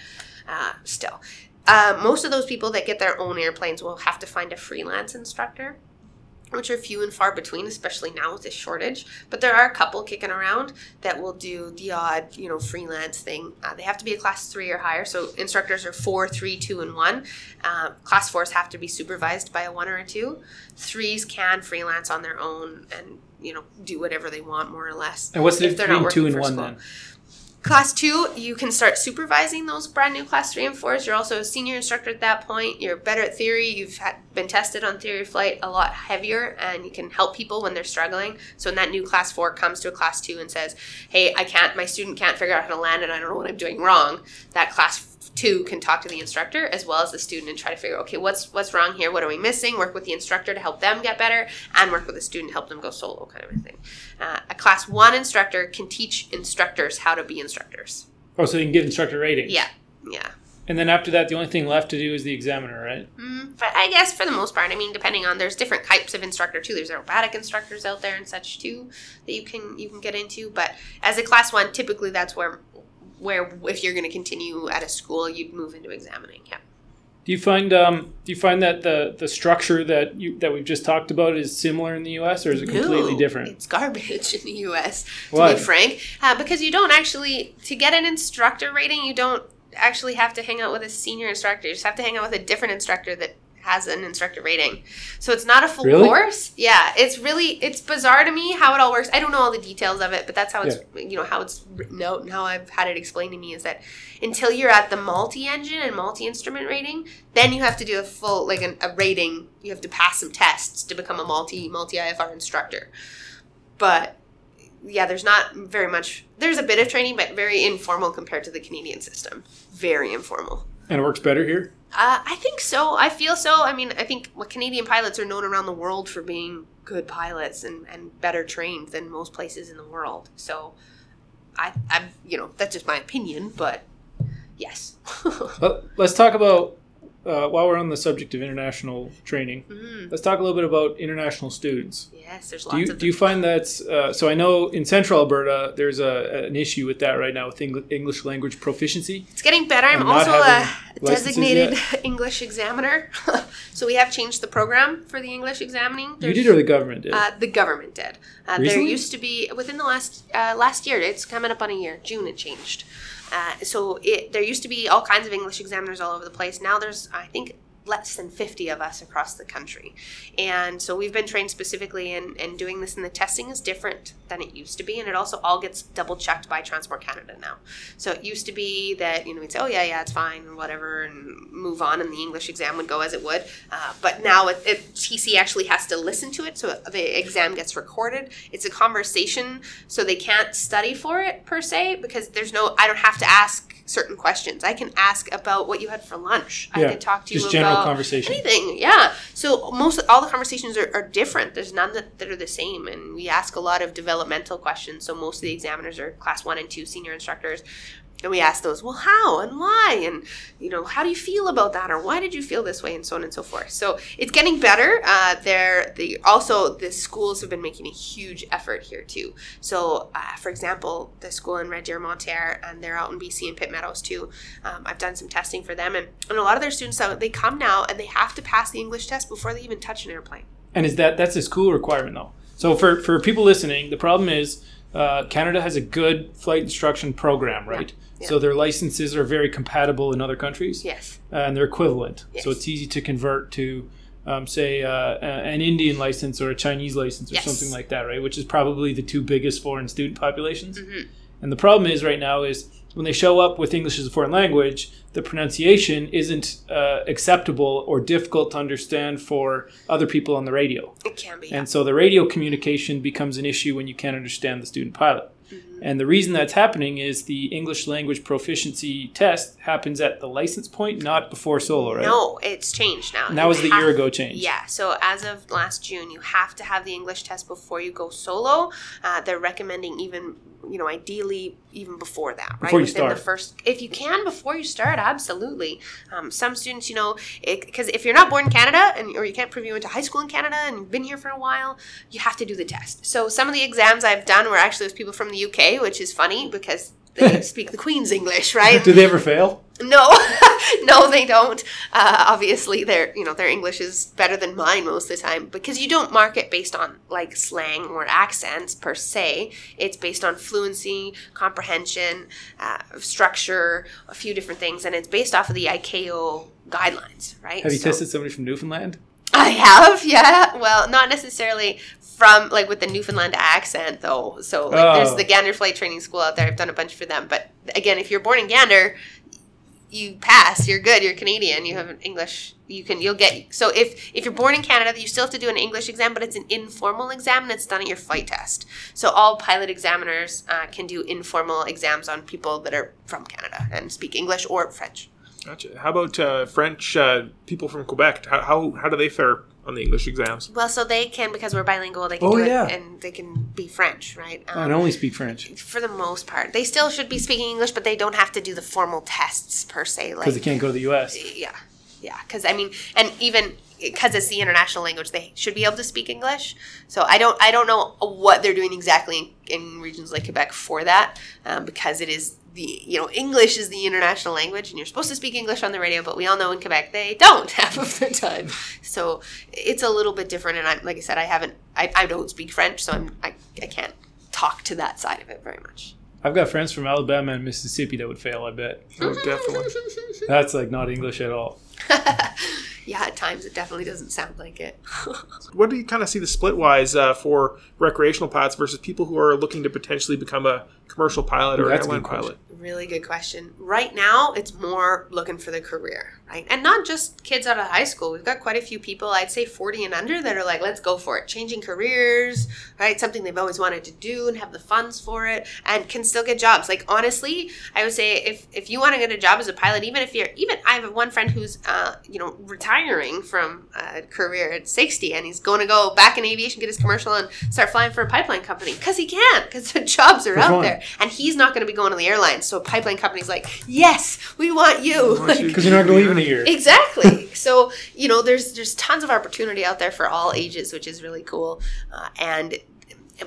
uh, still, uh, most of those people that get their own airplanes will have to find a freelance instructor. Which are few and far between, especially now with this shortage. But there are a couple kicking around that will do the odd, you know, freelance thing. Uh, they have to be a class three or higher. So instructors are four, three, two, and one. Uh, class fours have to be supervised by a one or a two threes can freelance on their own and you know do whatever they want more or less. And what's the if difference between two and one school. then? Class two, you can start supervising those brand new class three and fours. You're also a senior instructor at that point. You're better at theory. You've had, been tested on theory of flight a lot heavier, and you can help people when they're struggling. So when that new class four comes to a class two and says, "Hey, I can't. My student can't figure out how to land, and I don't know what I'm doing wrong," that class two can talk to the instructor as well as the student and try to figure, okay, what's what's wrong here? What are we missing? Work with the instructor to help them get better, and work with the student to help them go solo, kind of a thing. Uh, a class one instructor can teach instructors how to be instructors. Oh, so you can give instructor ratings. Yeah, yeah. And then after that, the only thing left to do is the examiner, right? Mm, but I guess for the most part, I mean, depending on there's different types of instructor too. There's aerobatic instructors out there and such too that you can you can get into. But as a class one, typically that's where where if you're going to continue at a school, you'd move into examining. Yeah. Do you find um, do you find that the the structure that you that we've just talked about is similar in the U.S. or is it completely No, different? It's garbage *laughs* in the U.S. To Why? be frank, uh, because you don't actually to get an instructor rating, you don't actually have to hang out with a senior instructor. You just have to hang out with a different instructor that has an instructor rating. So it's not a full Really? course. Yeah, it's really it's bizarre to me how it all works. I don't know all the details of it, but that's how it's you know how it's written out and how I've had it explained to me is that until you're at the multi-engine and multi-instrument rating, then you have to do a full like an, a rating. You have to pass some tests to become a multi multi IFR instructor. But yeah, there's not very much. There's a bit of training, but very informal compared to the Canadian system. Very informal. And it works better here. Uh, I think so. I feel so. I mean, I think what Canadian pilots are known around the world for being good pilots and, and better trained than most places in the world. So, I, I, you know, that's just my opinion, but yes. *laughs* But let's talk about uh, while we're on the subject of international training. Mhm. Let's talk a little bit about international students. Yes, there's Do lots you of do you find that's uh, so? I know in Central Alberta there's a an issue with that right now with Eng- English language proficiency. It's getting better. I'm also a designated *laughs* English examiner. *laughs* so we have changed the program for the English examining. You did or the government did? Uh, the government did. Uh, there used to be within the last uh, last year. It's coming up on a year. June it changed. Uh, so it there used to be all kinds of English examiners all over the place. Now there's I think less than 50 of us across the country. And so we've been trained specifically in, in doing this and the testing is different than it used to be and it also all gets double checked by Transport Canada now. So it used to be that, you know, we'd say, oh yeah, yeah, it's fine whatever and move on and the English exam would go as it would. Uh, but now it, it, TC actually has to listen to it so the exam gets recorded. It's a conversation so they can't study for it per se because there's no, I don't have to ask certain questions. I can ask about what you had for lunch. I Yeah, can talk to you about conversation. anything. Yeah. So most all the conversations are, are different. There's none that, that are the same, and we ask a lot of developmental questions. So most of the examiners are class one and two senior instructors. And we ask those, well, how and why, and you know, how do you feel about that, or why did you feel this way, and so on and so forth. So it's getting better. Uh, there, the also the schools have been making a huge effort here too. So, uh, for example, the school in Red Deer, Montair, and they're out in BC and Pitt Meadows too. Um, I've done some testing for them, and, and a lot of their students, uh, they come now and they have to pass the English test before they even touch an airplane. And is that that's a school requirement though? So for for people listening, the problem is uh, Canada has a good flight instruction program, right? Yeah. So their licenses are very compatible in other countries, Yes. and they're equivalent. So it's easy to convert to, um, say, uh, an Indian license or a Chinese license or Yes. something like that, right? Which is probably the two biggest foreign student populations. Mhm. And the problem is right now is when they show up with English as a foreign language, the pronunciation isn't uh, acceptable or difficult to understand for other people on the radio. It can be. And so the radio communication becomes an issue when you can't understand the student pilot. And the reason that's happening is the English language proficiency test happens at the license point, not before solo, right? No, it's changed now. And that You was the year ago change. Yeah, so as of last June, you have to have the English test before you go solo. Uh, they're recommending even, you know, ideally even before that, right? Before you Within the first, if you can before you start, absolutely. Um, some students, you know, because if you're not born in Canada and or you can't prove you went to high school in Canada and you've been here for a while, you have to do the test. So some of the exams I've done were actually with people from the UK, which is funny because they *laughs* speak the Queen's English, right? Do they ever fail? No, *laughs* no, they don't. Uh, obviously, their you know their English is better than mine most of the time because you don't mark it based on like slang or accents per se. It's based on fluency, comprehension, uh, structure, a few different things, and it's based off of the ICAO guidelines, right? Have you So- tested somebody from Newfoundland? I have, *laughs* yeah. Well, not necessarily from like with the Newfoundland accent though. So like, there's Oh. the Gander Flight Training School out there. I've done a bunch for them. But again, if you're born in Gander, you pass. You're good. You're Canadian. You have an English. You can. You'll get. So if if you're born in Canada, you still have to do an English exam, but it's an informal exam and it's done at your flight test. So all pilot examiners uh, can do informal exams on people that are from Canada and speak English or French. Gotcha. How about uh, French uh, people from Quebec? How, how how do they fare on the English exams? Well, so they can because we're bilingual. They can Oh, do yeah. it and they can be French, right? Um, I only speak French for the most part, they still should be speaking English, but they don't have to do the formal tests per se. Like, because they can't go to the U.S. yeah, yeah. Because I mean, and even because it's the international language, they should be able to speak English. So I don't, I don't know what they're doing exactly in, in regions like Quebec for that, um, because it is the, you know, English is the international language, and you're supposed to speak English on the radio, but we all know in Quebec they don't *laughs* half of the time. So it's a little bit different. And I'm like I said, I haven't, I, I don't speak French, so I'm, I, I can't talk to that side of it very much. I've got friends from Alabama and Mississippi that would fail. I bet Oh, definitely. *laughs* that's like not English at all. *laughs* yeah, at times it definitely doesn't sound like it. What do you kind of see the split wise uh, for recreational pilots versus people who are looking to potentially become a commercial pilot or Ooh, an that's a airline pilot? Really good question. Right now, it's more looking for the career, right? And not just kids out of high school. We've got quite a few people, I'd say 40 and under, that are like, let's go for it. Changing careers, right? Something they've always wanted to do and have the funds for it and can still get jobs. Like, honestly, I would say if, if you want to get a job as a pilot, even if you're, even I have one friend who's, uh, you know, retiring from a career at 60 and he's going to go back in aviation, get his commercial and start flying for a pipeline company because he can, because the *laughs* jobs are For out fun. there and he's not going to be going to the airlines. So a pipeline company's like, yes, we want you. want you. *laughs* Because you're not going to leave in a year. exactly. *laughs* so you know, there's there's tons of opportunity out there for all ages, which is really cool. Uh, and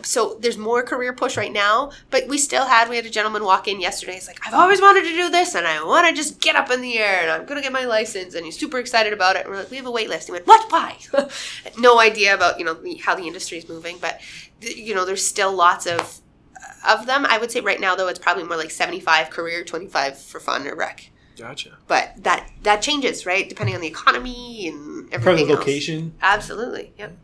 so there's more career push right now, but we still had we had a gentleman walk in yesterday. He's like, I've always wanted to do this, and I want to just get up in the air, and I'm gonna get my license, and he's super excited about it. And we're like, we have a wait list. He went, what? Why? *laughs* no idea about you know how the industry is moving, but you know, there's still lots of of them. I would say right now though, it's probably more like 75 career, 25 for fun or rec. Gotcha. But that that changes, right? Depending on the economy and Probably everything. the else. location. Absolutely. Yep.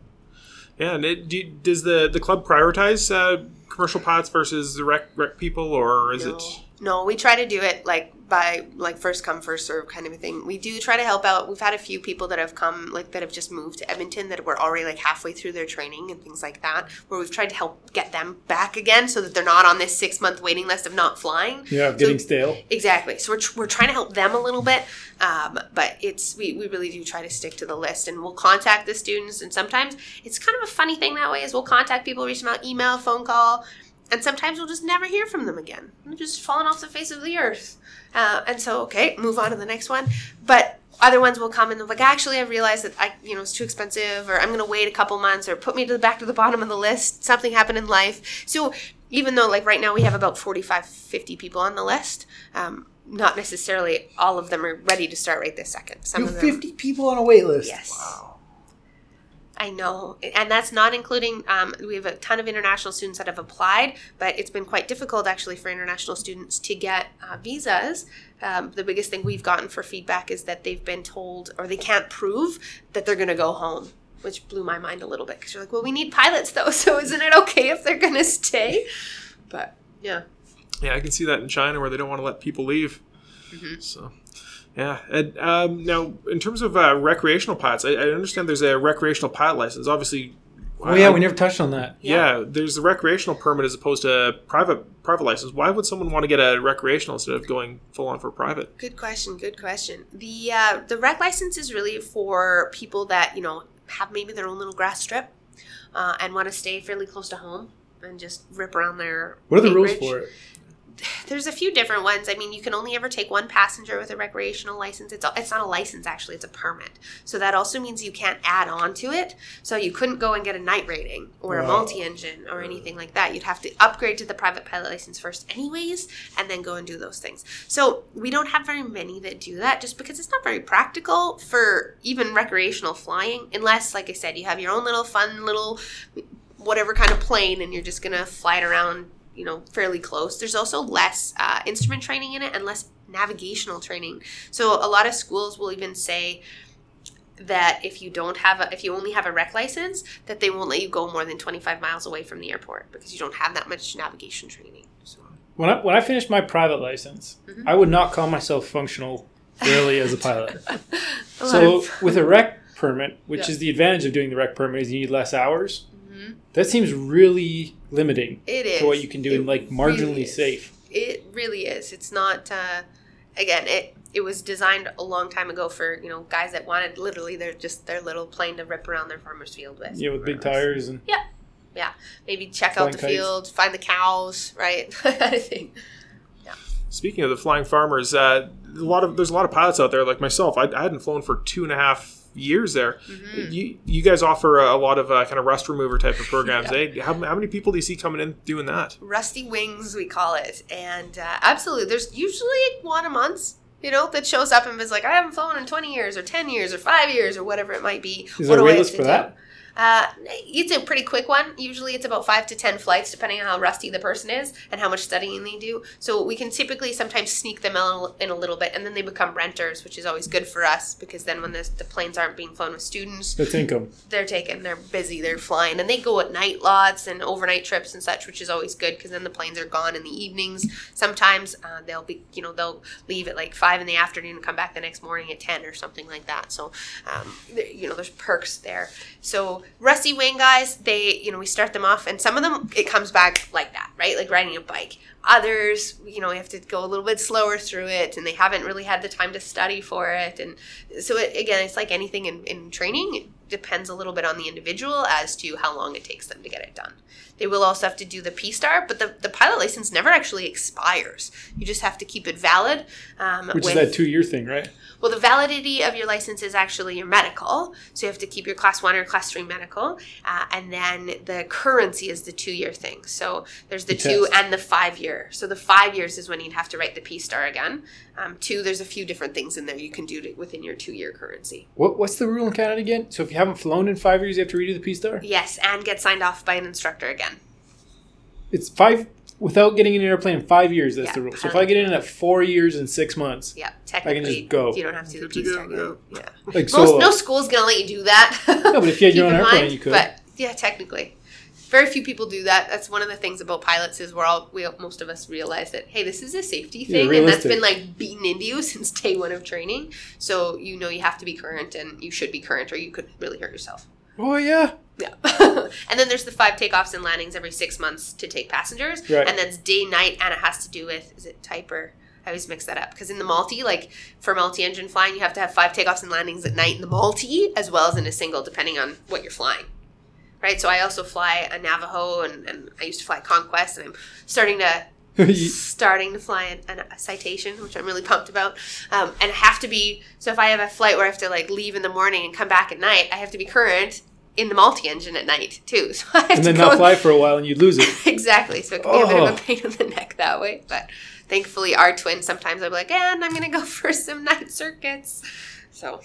Yeah, and it, do does the, the club prioritize uh, commercial pilots versus the rec, rec people, or is no. it? No, we try to do it like by like first come first serve kind of a thing. We do try to help out. We've had a few people that have come like that have just moved to Edmonton that were already like halfway through their training and things like that. Where we've tried to help get them back again so that they're not on this six month waiting list of not flying. Yeah, So- getting stale. Exactly. So we're, tr- we're trying to help them a little bit, um, but it's we, we really do try to stick to the list, and we'll contact the students. And sometimes it's kind of a funny thing that way is we'll contact people, reach them out, email, phone call, and sometimes we'll just never hear from them again. They're just falling off the face of the earth. Uh, and so okay, move on to the next one. But other ones will come and they're like, actually, I realized that I, you know, it's too expensive, or I'm going to wait a couple months, or put me to the back to the bottom of the list. Something happened in life. So even though, like right now, we have about 45, 50 people on the list, um, not necessarily all of them are ready to start right this second. Some You have them, 50 people on a wait list. yes. Wow. I know, and that's not including. Um, we have a ton of international students that have applied, but it's been quite difficult actually for international students to get uh, visas. Um, the biggest thing we've gotten for feedback is that they've been told or they can't prove that they're going to go home, which blew my mind a little bit because you're like, well, we need pilots though, *laughs* so isn't it okay if they're going to stay? But yeah, Yeah, I can see that in China where they don't want to let people leave. Mm-hmm. So, yeah. And um, now, in terms of uh, recreational pilots, I, I understand there's a recreational pilot license. Obviously, Oh, yeah, I- we never touched on that. Yeah, there's a recreational permit as opposed to a private private license. Why would someone want to get a recreational instead of going full on for private? Good question. Good question. The uh, the rec license is really for people that you know have maybe their own little grass strip uh, and want to stay fairly close to home and just rip around their. What are the rules for it? There's a few different ones. I mean, you can only ever take one passenger with a recreational license. It's it's not a license actually; it's a permit. So that also means you can't add on to it. So you couldn't go and get a night rating or a multi-engine or anything like that. You'd have to upgrade to the private pilot license first, anyways, and then go and do those things. So we don't have very many that do that, just because it's not very practical for even recreational flying, unless, like I said, you have your own little fun little whatever kind of plane and you're just gonna fly it around you know fairly close there's also less uh, instrument training in it and less navigational training so a lot of schools will even say that if you don't have a if you only have a rec license that they won't let you go more than 25 miles away from the airport because you don't have that much navigation training so When I, when I finished my private license, Mm-hmm. I would not call myself functional really as a pilot. *laughs* A so of- *laughs* with a rec permit, which Yeah. is the advantage of doing the rec permit, is you need less hours. Mhm. That seems really limiting it is to what you can do It and like marginally is. safe. it really is it's not uh, again it it was designed a long time ago for you know guys that wanted literally their just their little plane to rip around their farmer's field with Yeah, with big more or less. tires and maybe check out the kites. field find the cows right *laughs* that kind of thing Speaking of the flying farmers, uh, a lot of there's a lot of pilots out there like myself. I, I hadn't flown for two and a half years there. Mm-hmm. You you guys offer a, a lot of uh, kind of rust remover type of programs. *laughs* Yeah. eh? How, how many people do you see coming in doing that? rusty wings we call it and uh, absolutely there's usually one a month you know that shows up and is like i haven't flown in 20 years or 10 years or 5 years or whatever it might be is What there a do I wait list for do? that? Uh, it's a pretty quick one. Usually it's about five to ten flights, depending on how rusty the person is and how much studying they do. So we can typically sometimes sneak them in a little bit, and then they become renters, which is always good for us because then when the, the planes aren't being flown with students, That's income. they're taken, they're busy, they're flying, and they go at night lots and overnight trips and such, which is always good because then the planes are gone in the evenings. Sometimes uh, they'll be, you know, they'll leave at like five in the afternoon and come back the next morning at ten or something like that. So, um, you know, there's perks there. So rusty wing guys, they, you know, we start them off, and some of them it comes back like that, right? Like riding a bike. Others, you know, we have to go a little bit slower through it, and they haven't really had the time to study for it. And so, it, again, it's like anything in, in training. It depends a little bit on the individual as to how long it takes them to get it done. They will also have to do the PSTAR, but the, the pilot license never actually expires. You just have to keep it valid. Um, Which with- is that two year thing, right? well, the validity of your license is actually your medical. So you have to keep your class one or class three medical. Uh, and then the currency is the two year thing. So there's the, The two test. and the five year. So the five years is when you'd have to write the PSTAR again. Um, two, there's a few different things in there you can do to, within your two year currency. What, what's the rule in Canada again? So if you haven't flown in five years, you have to redo the PSTAR? Yes, and get signed off by an instructor again. It's five without getting in an airplane in five years. That's Yeah, the rule. So if I get in at four years and six months, Yeah, technically. just go. You don't have to do the PSTAR go, again. Yeah. like Most, so, no school's gonna let you do that. No, but if you had *laughs* your Keep own airplane, mind, you could. But yeah, technically, very few people do that. That's one of the things about pilots is we're all we most of us realize that hey, this is a safety Yeah, thing, and that's been like beaten into you *laughs* since day one of training. So you know you have to be current, and you should be current, or you could really hurt yourself. oh yeah, Yeah. *laughs* and then there's the five takeoffs and landings every six months to take passengers. Right. And that's day, night, and it has to do with, is it type or? I always mix that up because in the multi, like for multi engine flying, you have to have five takeoffs and landings at night in the multi as well as in a single, depending on what you're flying. Right. So I also fly a Navajo and, and I used to fly Conquest and I'm starting to *laughs* You- starting to fly an, an, a citation, which I'm really pumped about. Um, and I have to be so if I have a flight where I have to like leave in the morning and come back at night, I have to be current in the multi-engine at night too. *laughs* So I have and to then go not fly for a while and you'd lose it. *laughs* exactly. So it can be a bit of Oh. a pain in the neck that way. But thankfully, our twin sometimes I'm like, and I'm gonna go for some night circuits, so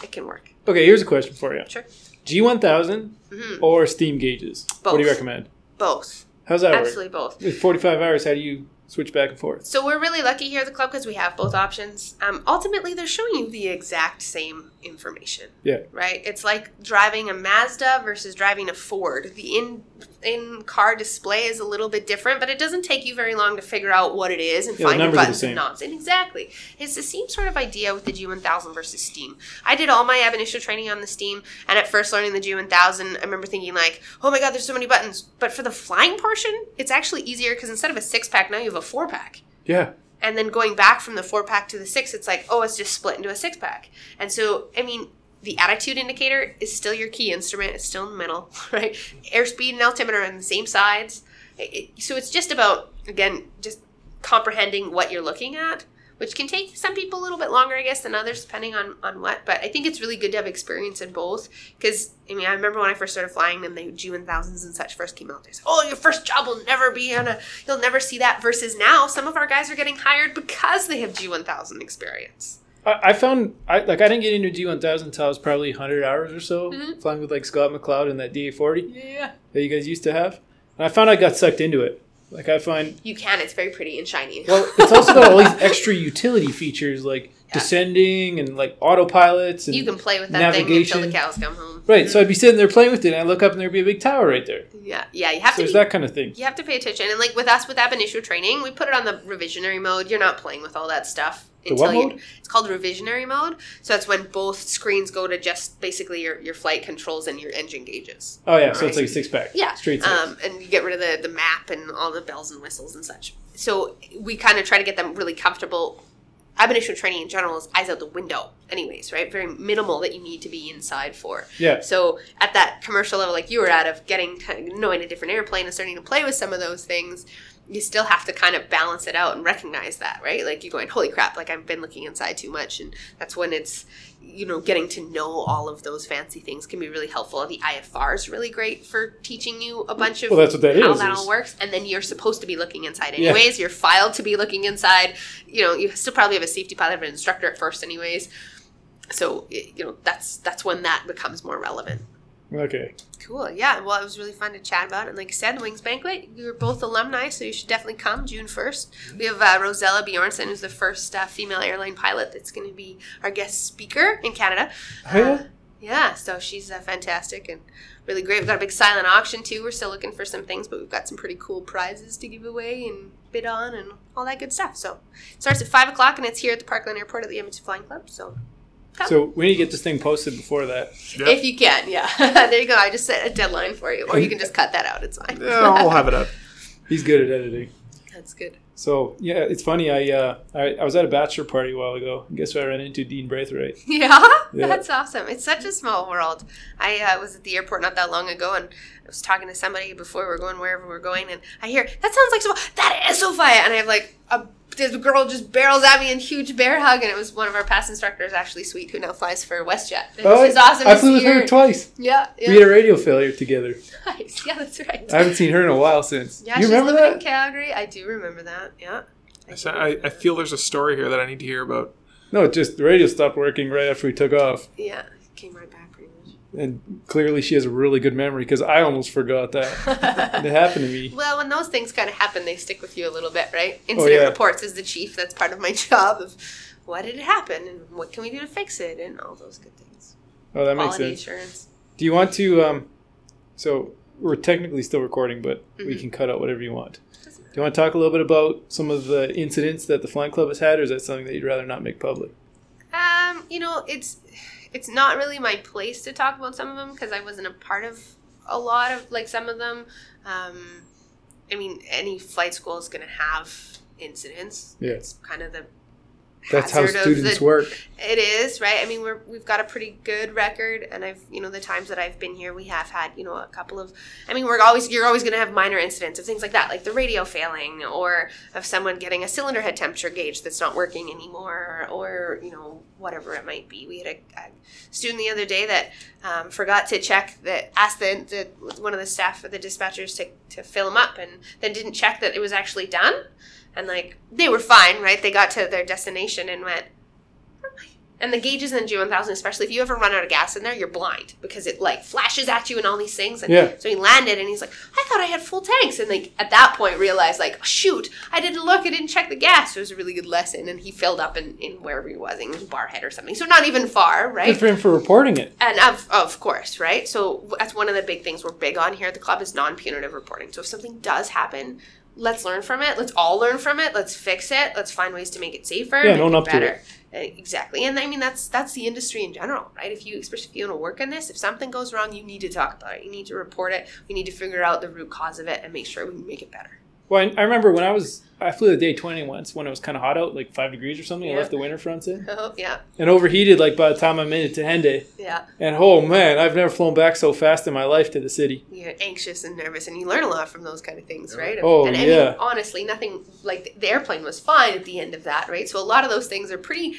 it can work. Okay, here's a question for you. Sure. G1000 hmm or steam gauges? What do you recommend? Both, How's that absolutely both. With 45 hours, how do you switch back and forth? So we're really lucky here at the club because we have both options. Um, ultimately, they're showing you the exact same information. Yeah. Right. It's like driving a Mazda versus driving a Ford. The in in car display is a little bit different, but it doesn't take you very long to figure out what it is and Yeah, find your numbers are the buttons and knobs. And exactly, it's the same sort of idea with the G1000 versus Steam. I did all my ab initio training on the Steam, and at first learning the G1000, I remember thinking like, "Oh my god, there's so many buttons." But for the flying portion, it's actually easier because instead of a six pack, now you have a four pack. Yeah. And then going back from the four pack to the six, it's like, oh, it's just split into a six pack. And so, I mean, the attitude indicator is still your key instrument. It's still in the middle, *laughs* right? Airspeed and altimeter are on the same sides. It- it- so it's just about, again, just comprehending what you're looking at, which can take some people a little bit longer, I guess, than others, depending on, on what. But I think it's really good to have experience in both. Because, I mean, I remember when I first started flying and the G1000s and such first came out, they said, oh, your first job will never be on a, you'll never see that. Versus now, some of our guys are getting hired because they have G1000 experience. I, I found, I like, I didn't get into G one thousand until I was probably 100 hours or so, Mhm. flying with like Scott McLeod and that DA40 Yeah. that you guys used to have. And I found I got sucked into it. Like, I find, You can, it's very pretty and shiny. well, it's also got all these *laughs* extra utility features like Yeah. descending and like autopilots and you can play with that thing until the cows come home. Right, so I'd be sitting there playing with it, and I look up, and there'd be a big tower right there. Yeah, yeah, you have So to it's be that kind of thing. you have to pay attention. And like with us with ab initio training, we put it on the reversionary mode. You're not playing with all that stuff The what you mode? it's called reversionary mode. So that's when both screens go to just basically your, your flight controls and your engine gauges. Oh yeah, so it's like a six pack. Yeah. straight six. Um, and you get rid of the, the map and all the bells and whistles and such. So we kind of try to get them really comfortable. Ab initio training in general is eyes out the window, anyways, right? Very minimal that you need to be inside for. yeah, So at that commercial level, like you were at, of getting knowing a different airplane and starting to play with some of those things, you still have to kind of balance it out and recognize that, right? Like you're going, holy crap! Like I've been looking inside too much, and that's when it's you know getting to know all of those fancy things can be really helpful. The IFR is really great for teaching you a bunch of Well, that's what that how is, that is- all works, and then you're supposed to be looking inside Yeah. anyways. You're filed to be looking inside. You know, you still probably have a safety pilot or an instructor at first, anyways. So you know that's that's when that becomes more relevant. Okay. Cool. Yeah. Well, it was really fun to chat about. And like I said, Wings Banquet, you were both alumni, so you should definitely come June 1st. We have uh, Rosella Bjornson, who's the first uh, female airline pilot that's going to be our guest speaker in Canada. Oh, yeah? Uh, yeah, so she's uh, fantastic and really great. We've got a big silent auction too. We're still looking for some things, but we've got some pretty cool prizes to give away and bid on and all that good stuff. So it starts at 5 o'clock and it's here at the Parkland Airport at the Edmonton Flying Club. So So we need to get this thing posted before that. Yep. if you can, yeah. *laughs* there you go. I just set a deadline for you. Or you can just cut that out. It's fine. Yeah, we'll *laughs* have it up. He's good at editing. That's good. So yeah, it's funny. I uh, I, I was at a bachelor party a while ago. And guess who I ran into? Dean Braithwaite. *laughs* Yeah, Yeah. that's awesome. It's such a small world. I uh, was at the airport not that long ago, and I was talking to somebody before we were going wherever we are going, and I hear that sounds like so. That is Sophia, and I have like a this girl just barrels at me in huge bear hug, and it was one of our past instructors, Ashley Sweet, who now flies for WestJet. It was awesome. Oh, I to flew with see her twice. Yeah, yeah, We had a radio failure together. nice. Yeah, that's right. I haven't seen her in a while since. yeah, you she's remember living in that? Calgary. I do remember that. Yeah. I, sa- I, I feel there's a story here that I need to hear about. No, it just the radio stopped working right after we took off, Yeah, came right back pretty much. And clearly she has a really good memory because I almost forgot that. *laughs* it happened to me. Well, when those things kind of happen, they stick with you a little bit, right? Incident yeah. reports is the chief. That's part of my *laughs* job of what did it happen and what can we do to fix it and all those good things. Oh, that makes sense. assurance. Do you want to? Um, so we're technically still recording, but we Mhm. can cut out whatever you want. Do you want to talk a little bit about some of the incidents that the flying club has had, or is that something that you'd rather not make public? Um, you know, it's it's not really my place to talk about some of them because I wasn't a part of a lot of like some of them. Um, I mean, any flight school is going to have incidents. Yeah. It's kind of the That's how students the- work. It is right. I mean, we're we've got a pretty good record, and I've you know the times that I've been here, we have had you know a couple of. I mean, we're always you're always going to have minor incidents of things like that, like the radio failing, or of someone getting a cylinder head temperature gauge that's not working anymore, or you know whatever it might be. We had a, a student the other day that um, forgot to check that asked the, the one of the staff or the dispatchers to to fill him up, and then didn't check that it was actually done, and like they were fine, right? They got to their destination and went. And the gauges in the G1000, especially if you ever run out of gas in there, you're blind because it like flashes at you and all these things. And Yeah. so he landed and he's like, I thought I had full tanks. And like at that point realized like, shoot, I didn't look, I didn't check the gas. So It was a really good lesson. And he filled up in, in wherever he was, in Barrhead or something. So not even far, right? Good for him for reporting it. And of, of course, right? So that's one of the big things we're big on here at the club is non-punitive reporting. So if something does happen, let's learn from it. Let's all learn from it. Let's fix it. Let's find ways to make it safer. Yeah, own up to better. it. Uh, Exactly, and I mean that's that's the industry in general, right? If you, especially if you want to work in this, if something goes wrong, you need to talk about it. You need to report it. We need to figure out the root cause of it and make sure we make it better. Well, I remember when I was I flew the DA20 once when it was kind of hot out, like five degrees or something. I left the winter fronts in Oh yeah, and overheated. Like by the time I made it to Henday, yeah. and oh man, I've never flown back so fast in my life to the city. You're anxious and nervous, and you learn a lot from those kind of things, right? Oh, and I yeah. mean, honestly, nothing like the airplane was fine at the end of that, right? So a lot of those things are pretty,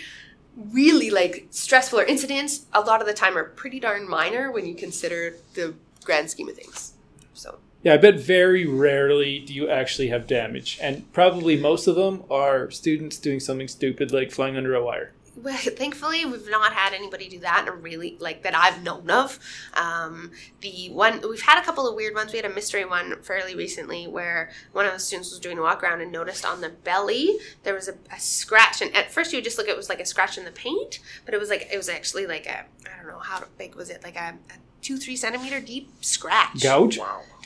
really like stressful or incidents. A lot of the time are pretty darn minor when you consider the grand scheme of things. So Yeah, I bet very rarely do you actually have damage, and probably most of them are students doing something stupid like flying under a wire. well, *laughs* thankfully, we've not had anybody do that, and really like that I've known of. Um, the one we've had a couple of weird ones. We had a mystery one fairly recently where one of the students was doing a walk around and noticed on the belly there was a, a scratch, and at first you would just look at it was like a scratch in the paint, but it was like it was actually like a I don't know how big was it like a, a two three centimeter deep scratch Gouge?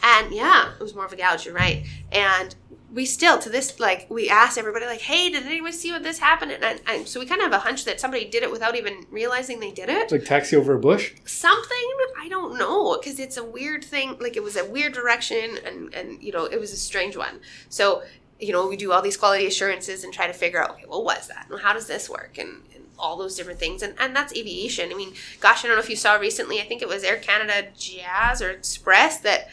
And yeah, it was more of a gouge. You're right. And we still to this like we asked everybody like, hey, did anyone see what this happened? And, and, and so we kind of have a hunch that somebody did it without even realizing they did it. Like taxi over a bush. Something I don't know because it's a weird thing. Like it was a weird direction, and and you know it was a strange one. So you know we do all these quality assurances and try to figure out okay, what was that? And how does this work? And, and all those different things, and and that's aviation. I mean, gosh, I don't know if you saw recently. I think it was Air Canada Jazz or Express that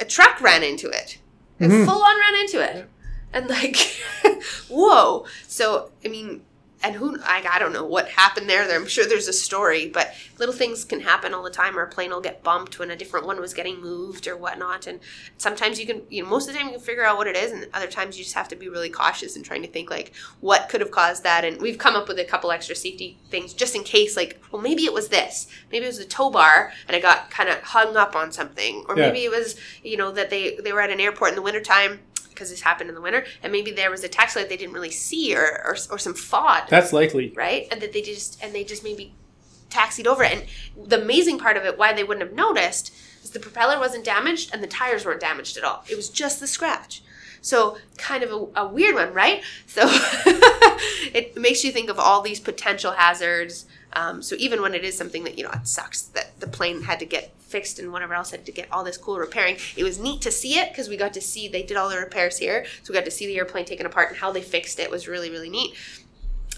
a truck ran into it. It Mhm. full on ran into it. And like, *laughs* whoa. So, I mean, and who I, I don't know what happened there. I'm sure there's a story, but little things can happen all the time. Or a plane will get bumped when a different one was getting moved or whatnot. And sometimes you can, you know, most of the time you can figure out what it is, and other times you just have to be really cautious and trying to think like what could have caused that. And we've come up with a couple extra safety things just in case, like, well, maybe it was this, maybe it was the tow bar and it got kind of hung up on something, or Yeah. maybe it was, you know, that they they were at an airport in the wintertime because this happened in the winter, and maybe there was a taxi light they didn't really see, or or, or some fog That's likely. right? And that they just and they just maybe taxied over it. And the amazing part of it, why they wouldn't have noticed, is the propeller wasn't damaged and the tires weren't damaged at all. It was just the scratch. So kind of a, a weird one, right? So *laughs* it makes you think of all these potential hazards. Um, so even when it is something that you know it sucks that the plane had to get fixed and whatever else had to get all this cool repairing, it was neat to see it because we got to see they did all the repairs here, so we got to see the airplane taken apart and how they fixed it. It was really really neat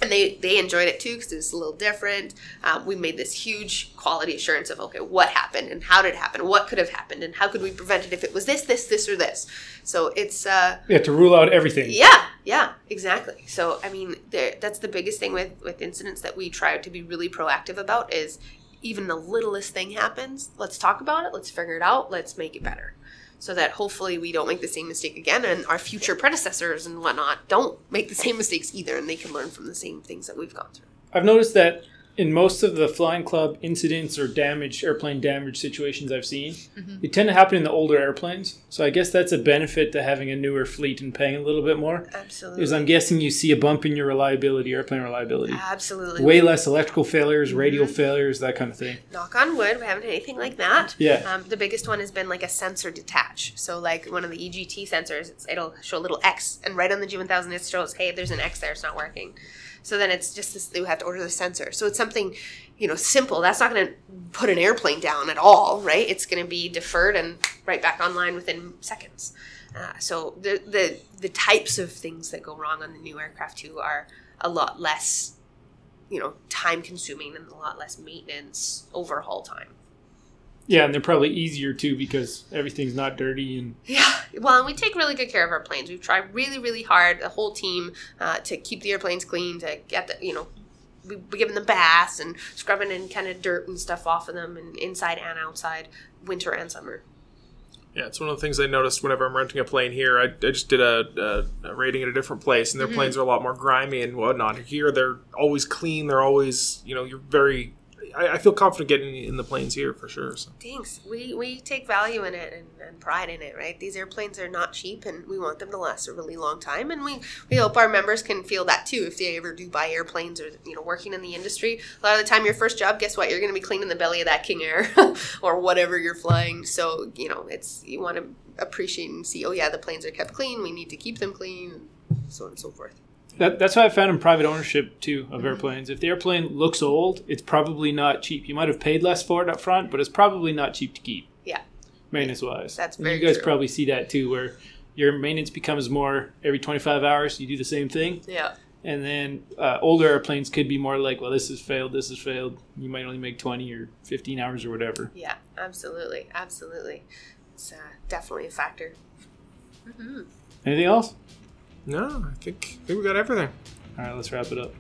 and they they enjoyed it too because it was a little different. Um, we made this huge quality assurance of okay, what happened and how did it happen, what could have happened, and how could we prevent it if it was this, this, this, or this. So it's uh, You have to rule out everything. yeah, yeah, exactly. So I mean, that's the biggest thing with with incidents that we try to be really proactive about is even the littlest thing happens, let's talk about it, let's figure it out, let's make it better. So that hopefully we don't make the same mistake again, and our future predecessors and whatnot don't make the same mistakes either, and they can learn from the same things that we've gone through. I've noticed that in most of the flying club incidents or damage airplane damage situations I've seen, they tend to happen in the older airplanes. So I guess that's a benefit to having a newer fleet and paying a little bit more. Absolutely. Is I'm guessing you see a bump in your reliability, airplane reliability. Absolutely. Way less electrical failures, radial failures, that kind of thing. Knock on wood, we haven't had anything like that. Yeah. Um, the biggest one has been like a sensor detach. So like one of the EGT sensors, it's, it'll show a little X, and right on the G1000 it shows, hey, there's an X there, it's not working. So then it's just this, they have to order the sensor. So it's something, you know, simple. That's not going to put an airplane down at all, right? It's going to be deferred and right back online within seconds. Uh, so the, the the types of things that go wrong on the new aircraft too are a lot less, you know, time consuming and a lot less maintenance overhaul time. Yeah, and they're probably easier too because everything's not dirty and Yeah, well, and we take really good care of our planes. We've tried really, really hard, the whole team, uh, to keep the airplanes clean, to get the, you know, we, we giving them baths and scrubbing and kind of dirt and stuff off of them, and inside and outside, winter and summer. Yeah, it's one of the things I noticed whenever I'm renting a plane here. I, I just did a, a, a rating at a different place, and their planes are a lot more grimy and whatnot. Here, they're always clean. They're always, you know, you're very. I, I feel confident getting in the planes here for sure. So. Thanks. We, we take value in it and, and pride in it, right? These airplanes are not cheap, and we want them to last a really long time. And we, we hope our members can feel that too if they ever do buy airplanes or you know working in the industry. A lot of the time, your first job, guess what? You're going to be cleaning the belly of that King Air *laughs* or whatever you're flying. So you know, it's you want to appreciate and see. Oh yeah, the planes are kept clean. We need to keep them clean, so on and so forth. That, that's what I found in private ownership too of airplanes. If the airplane looks old, it's probably not cheap. You might have paid less for it up front, but it's probably not cheap to keep. Yeah. maintenance wise. That's very You guys true. probably see that too, where your maintenance becomes more every 25 hours. You do the same thing, Yeah. and then uh, older airplanes could be more like, well, this has failed, this has failed. You might only make 20 or 15 hours or whatever. Yeah. Absolutely. Absolutely. It's uh, definitely a factor. hmm Anything else? No, I think, I think we got everything. All right, let's wrap it up.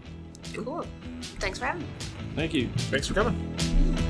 Cool. Thanks for having me. Thank you. Thanks for coming.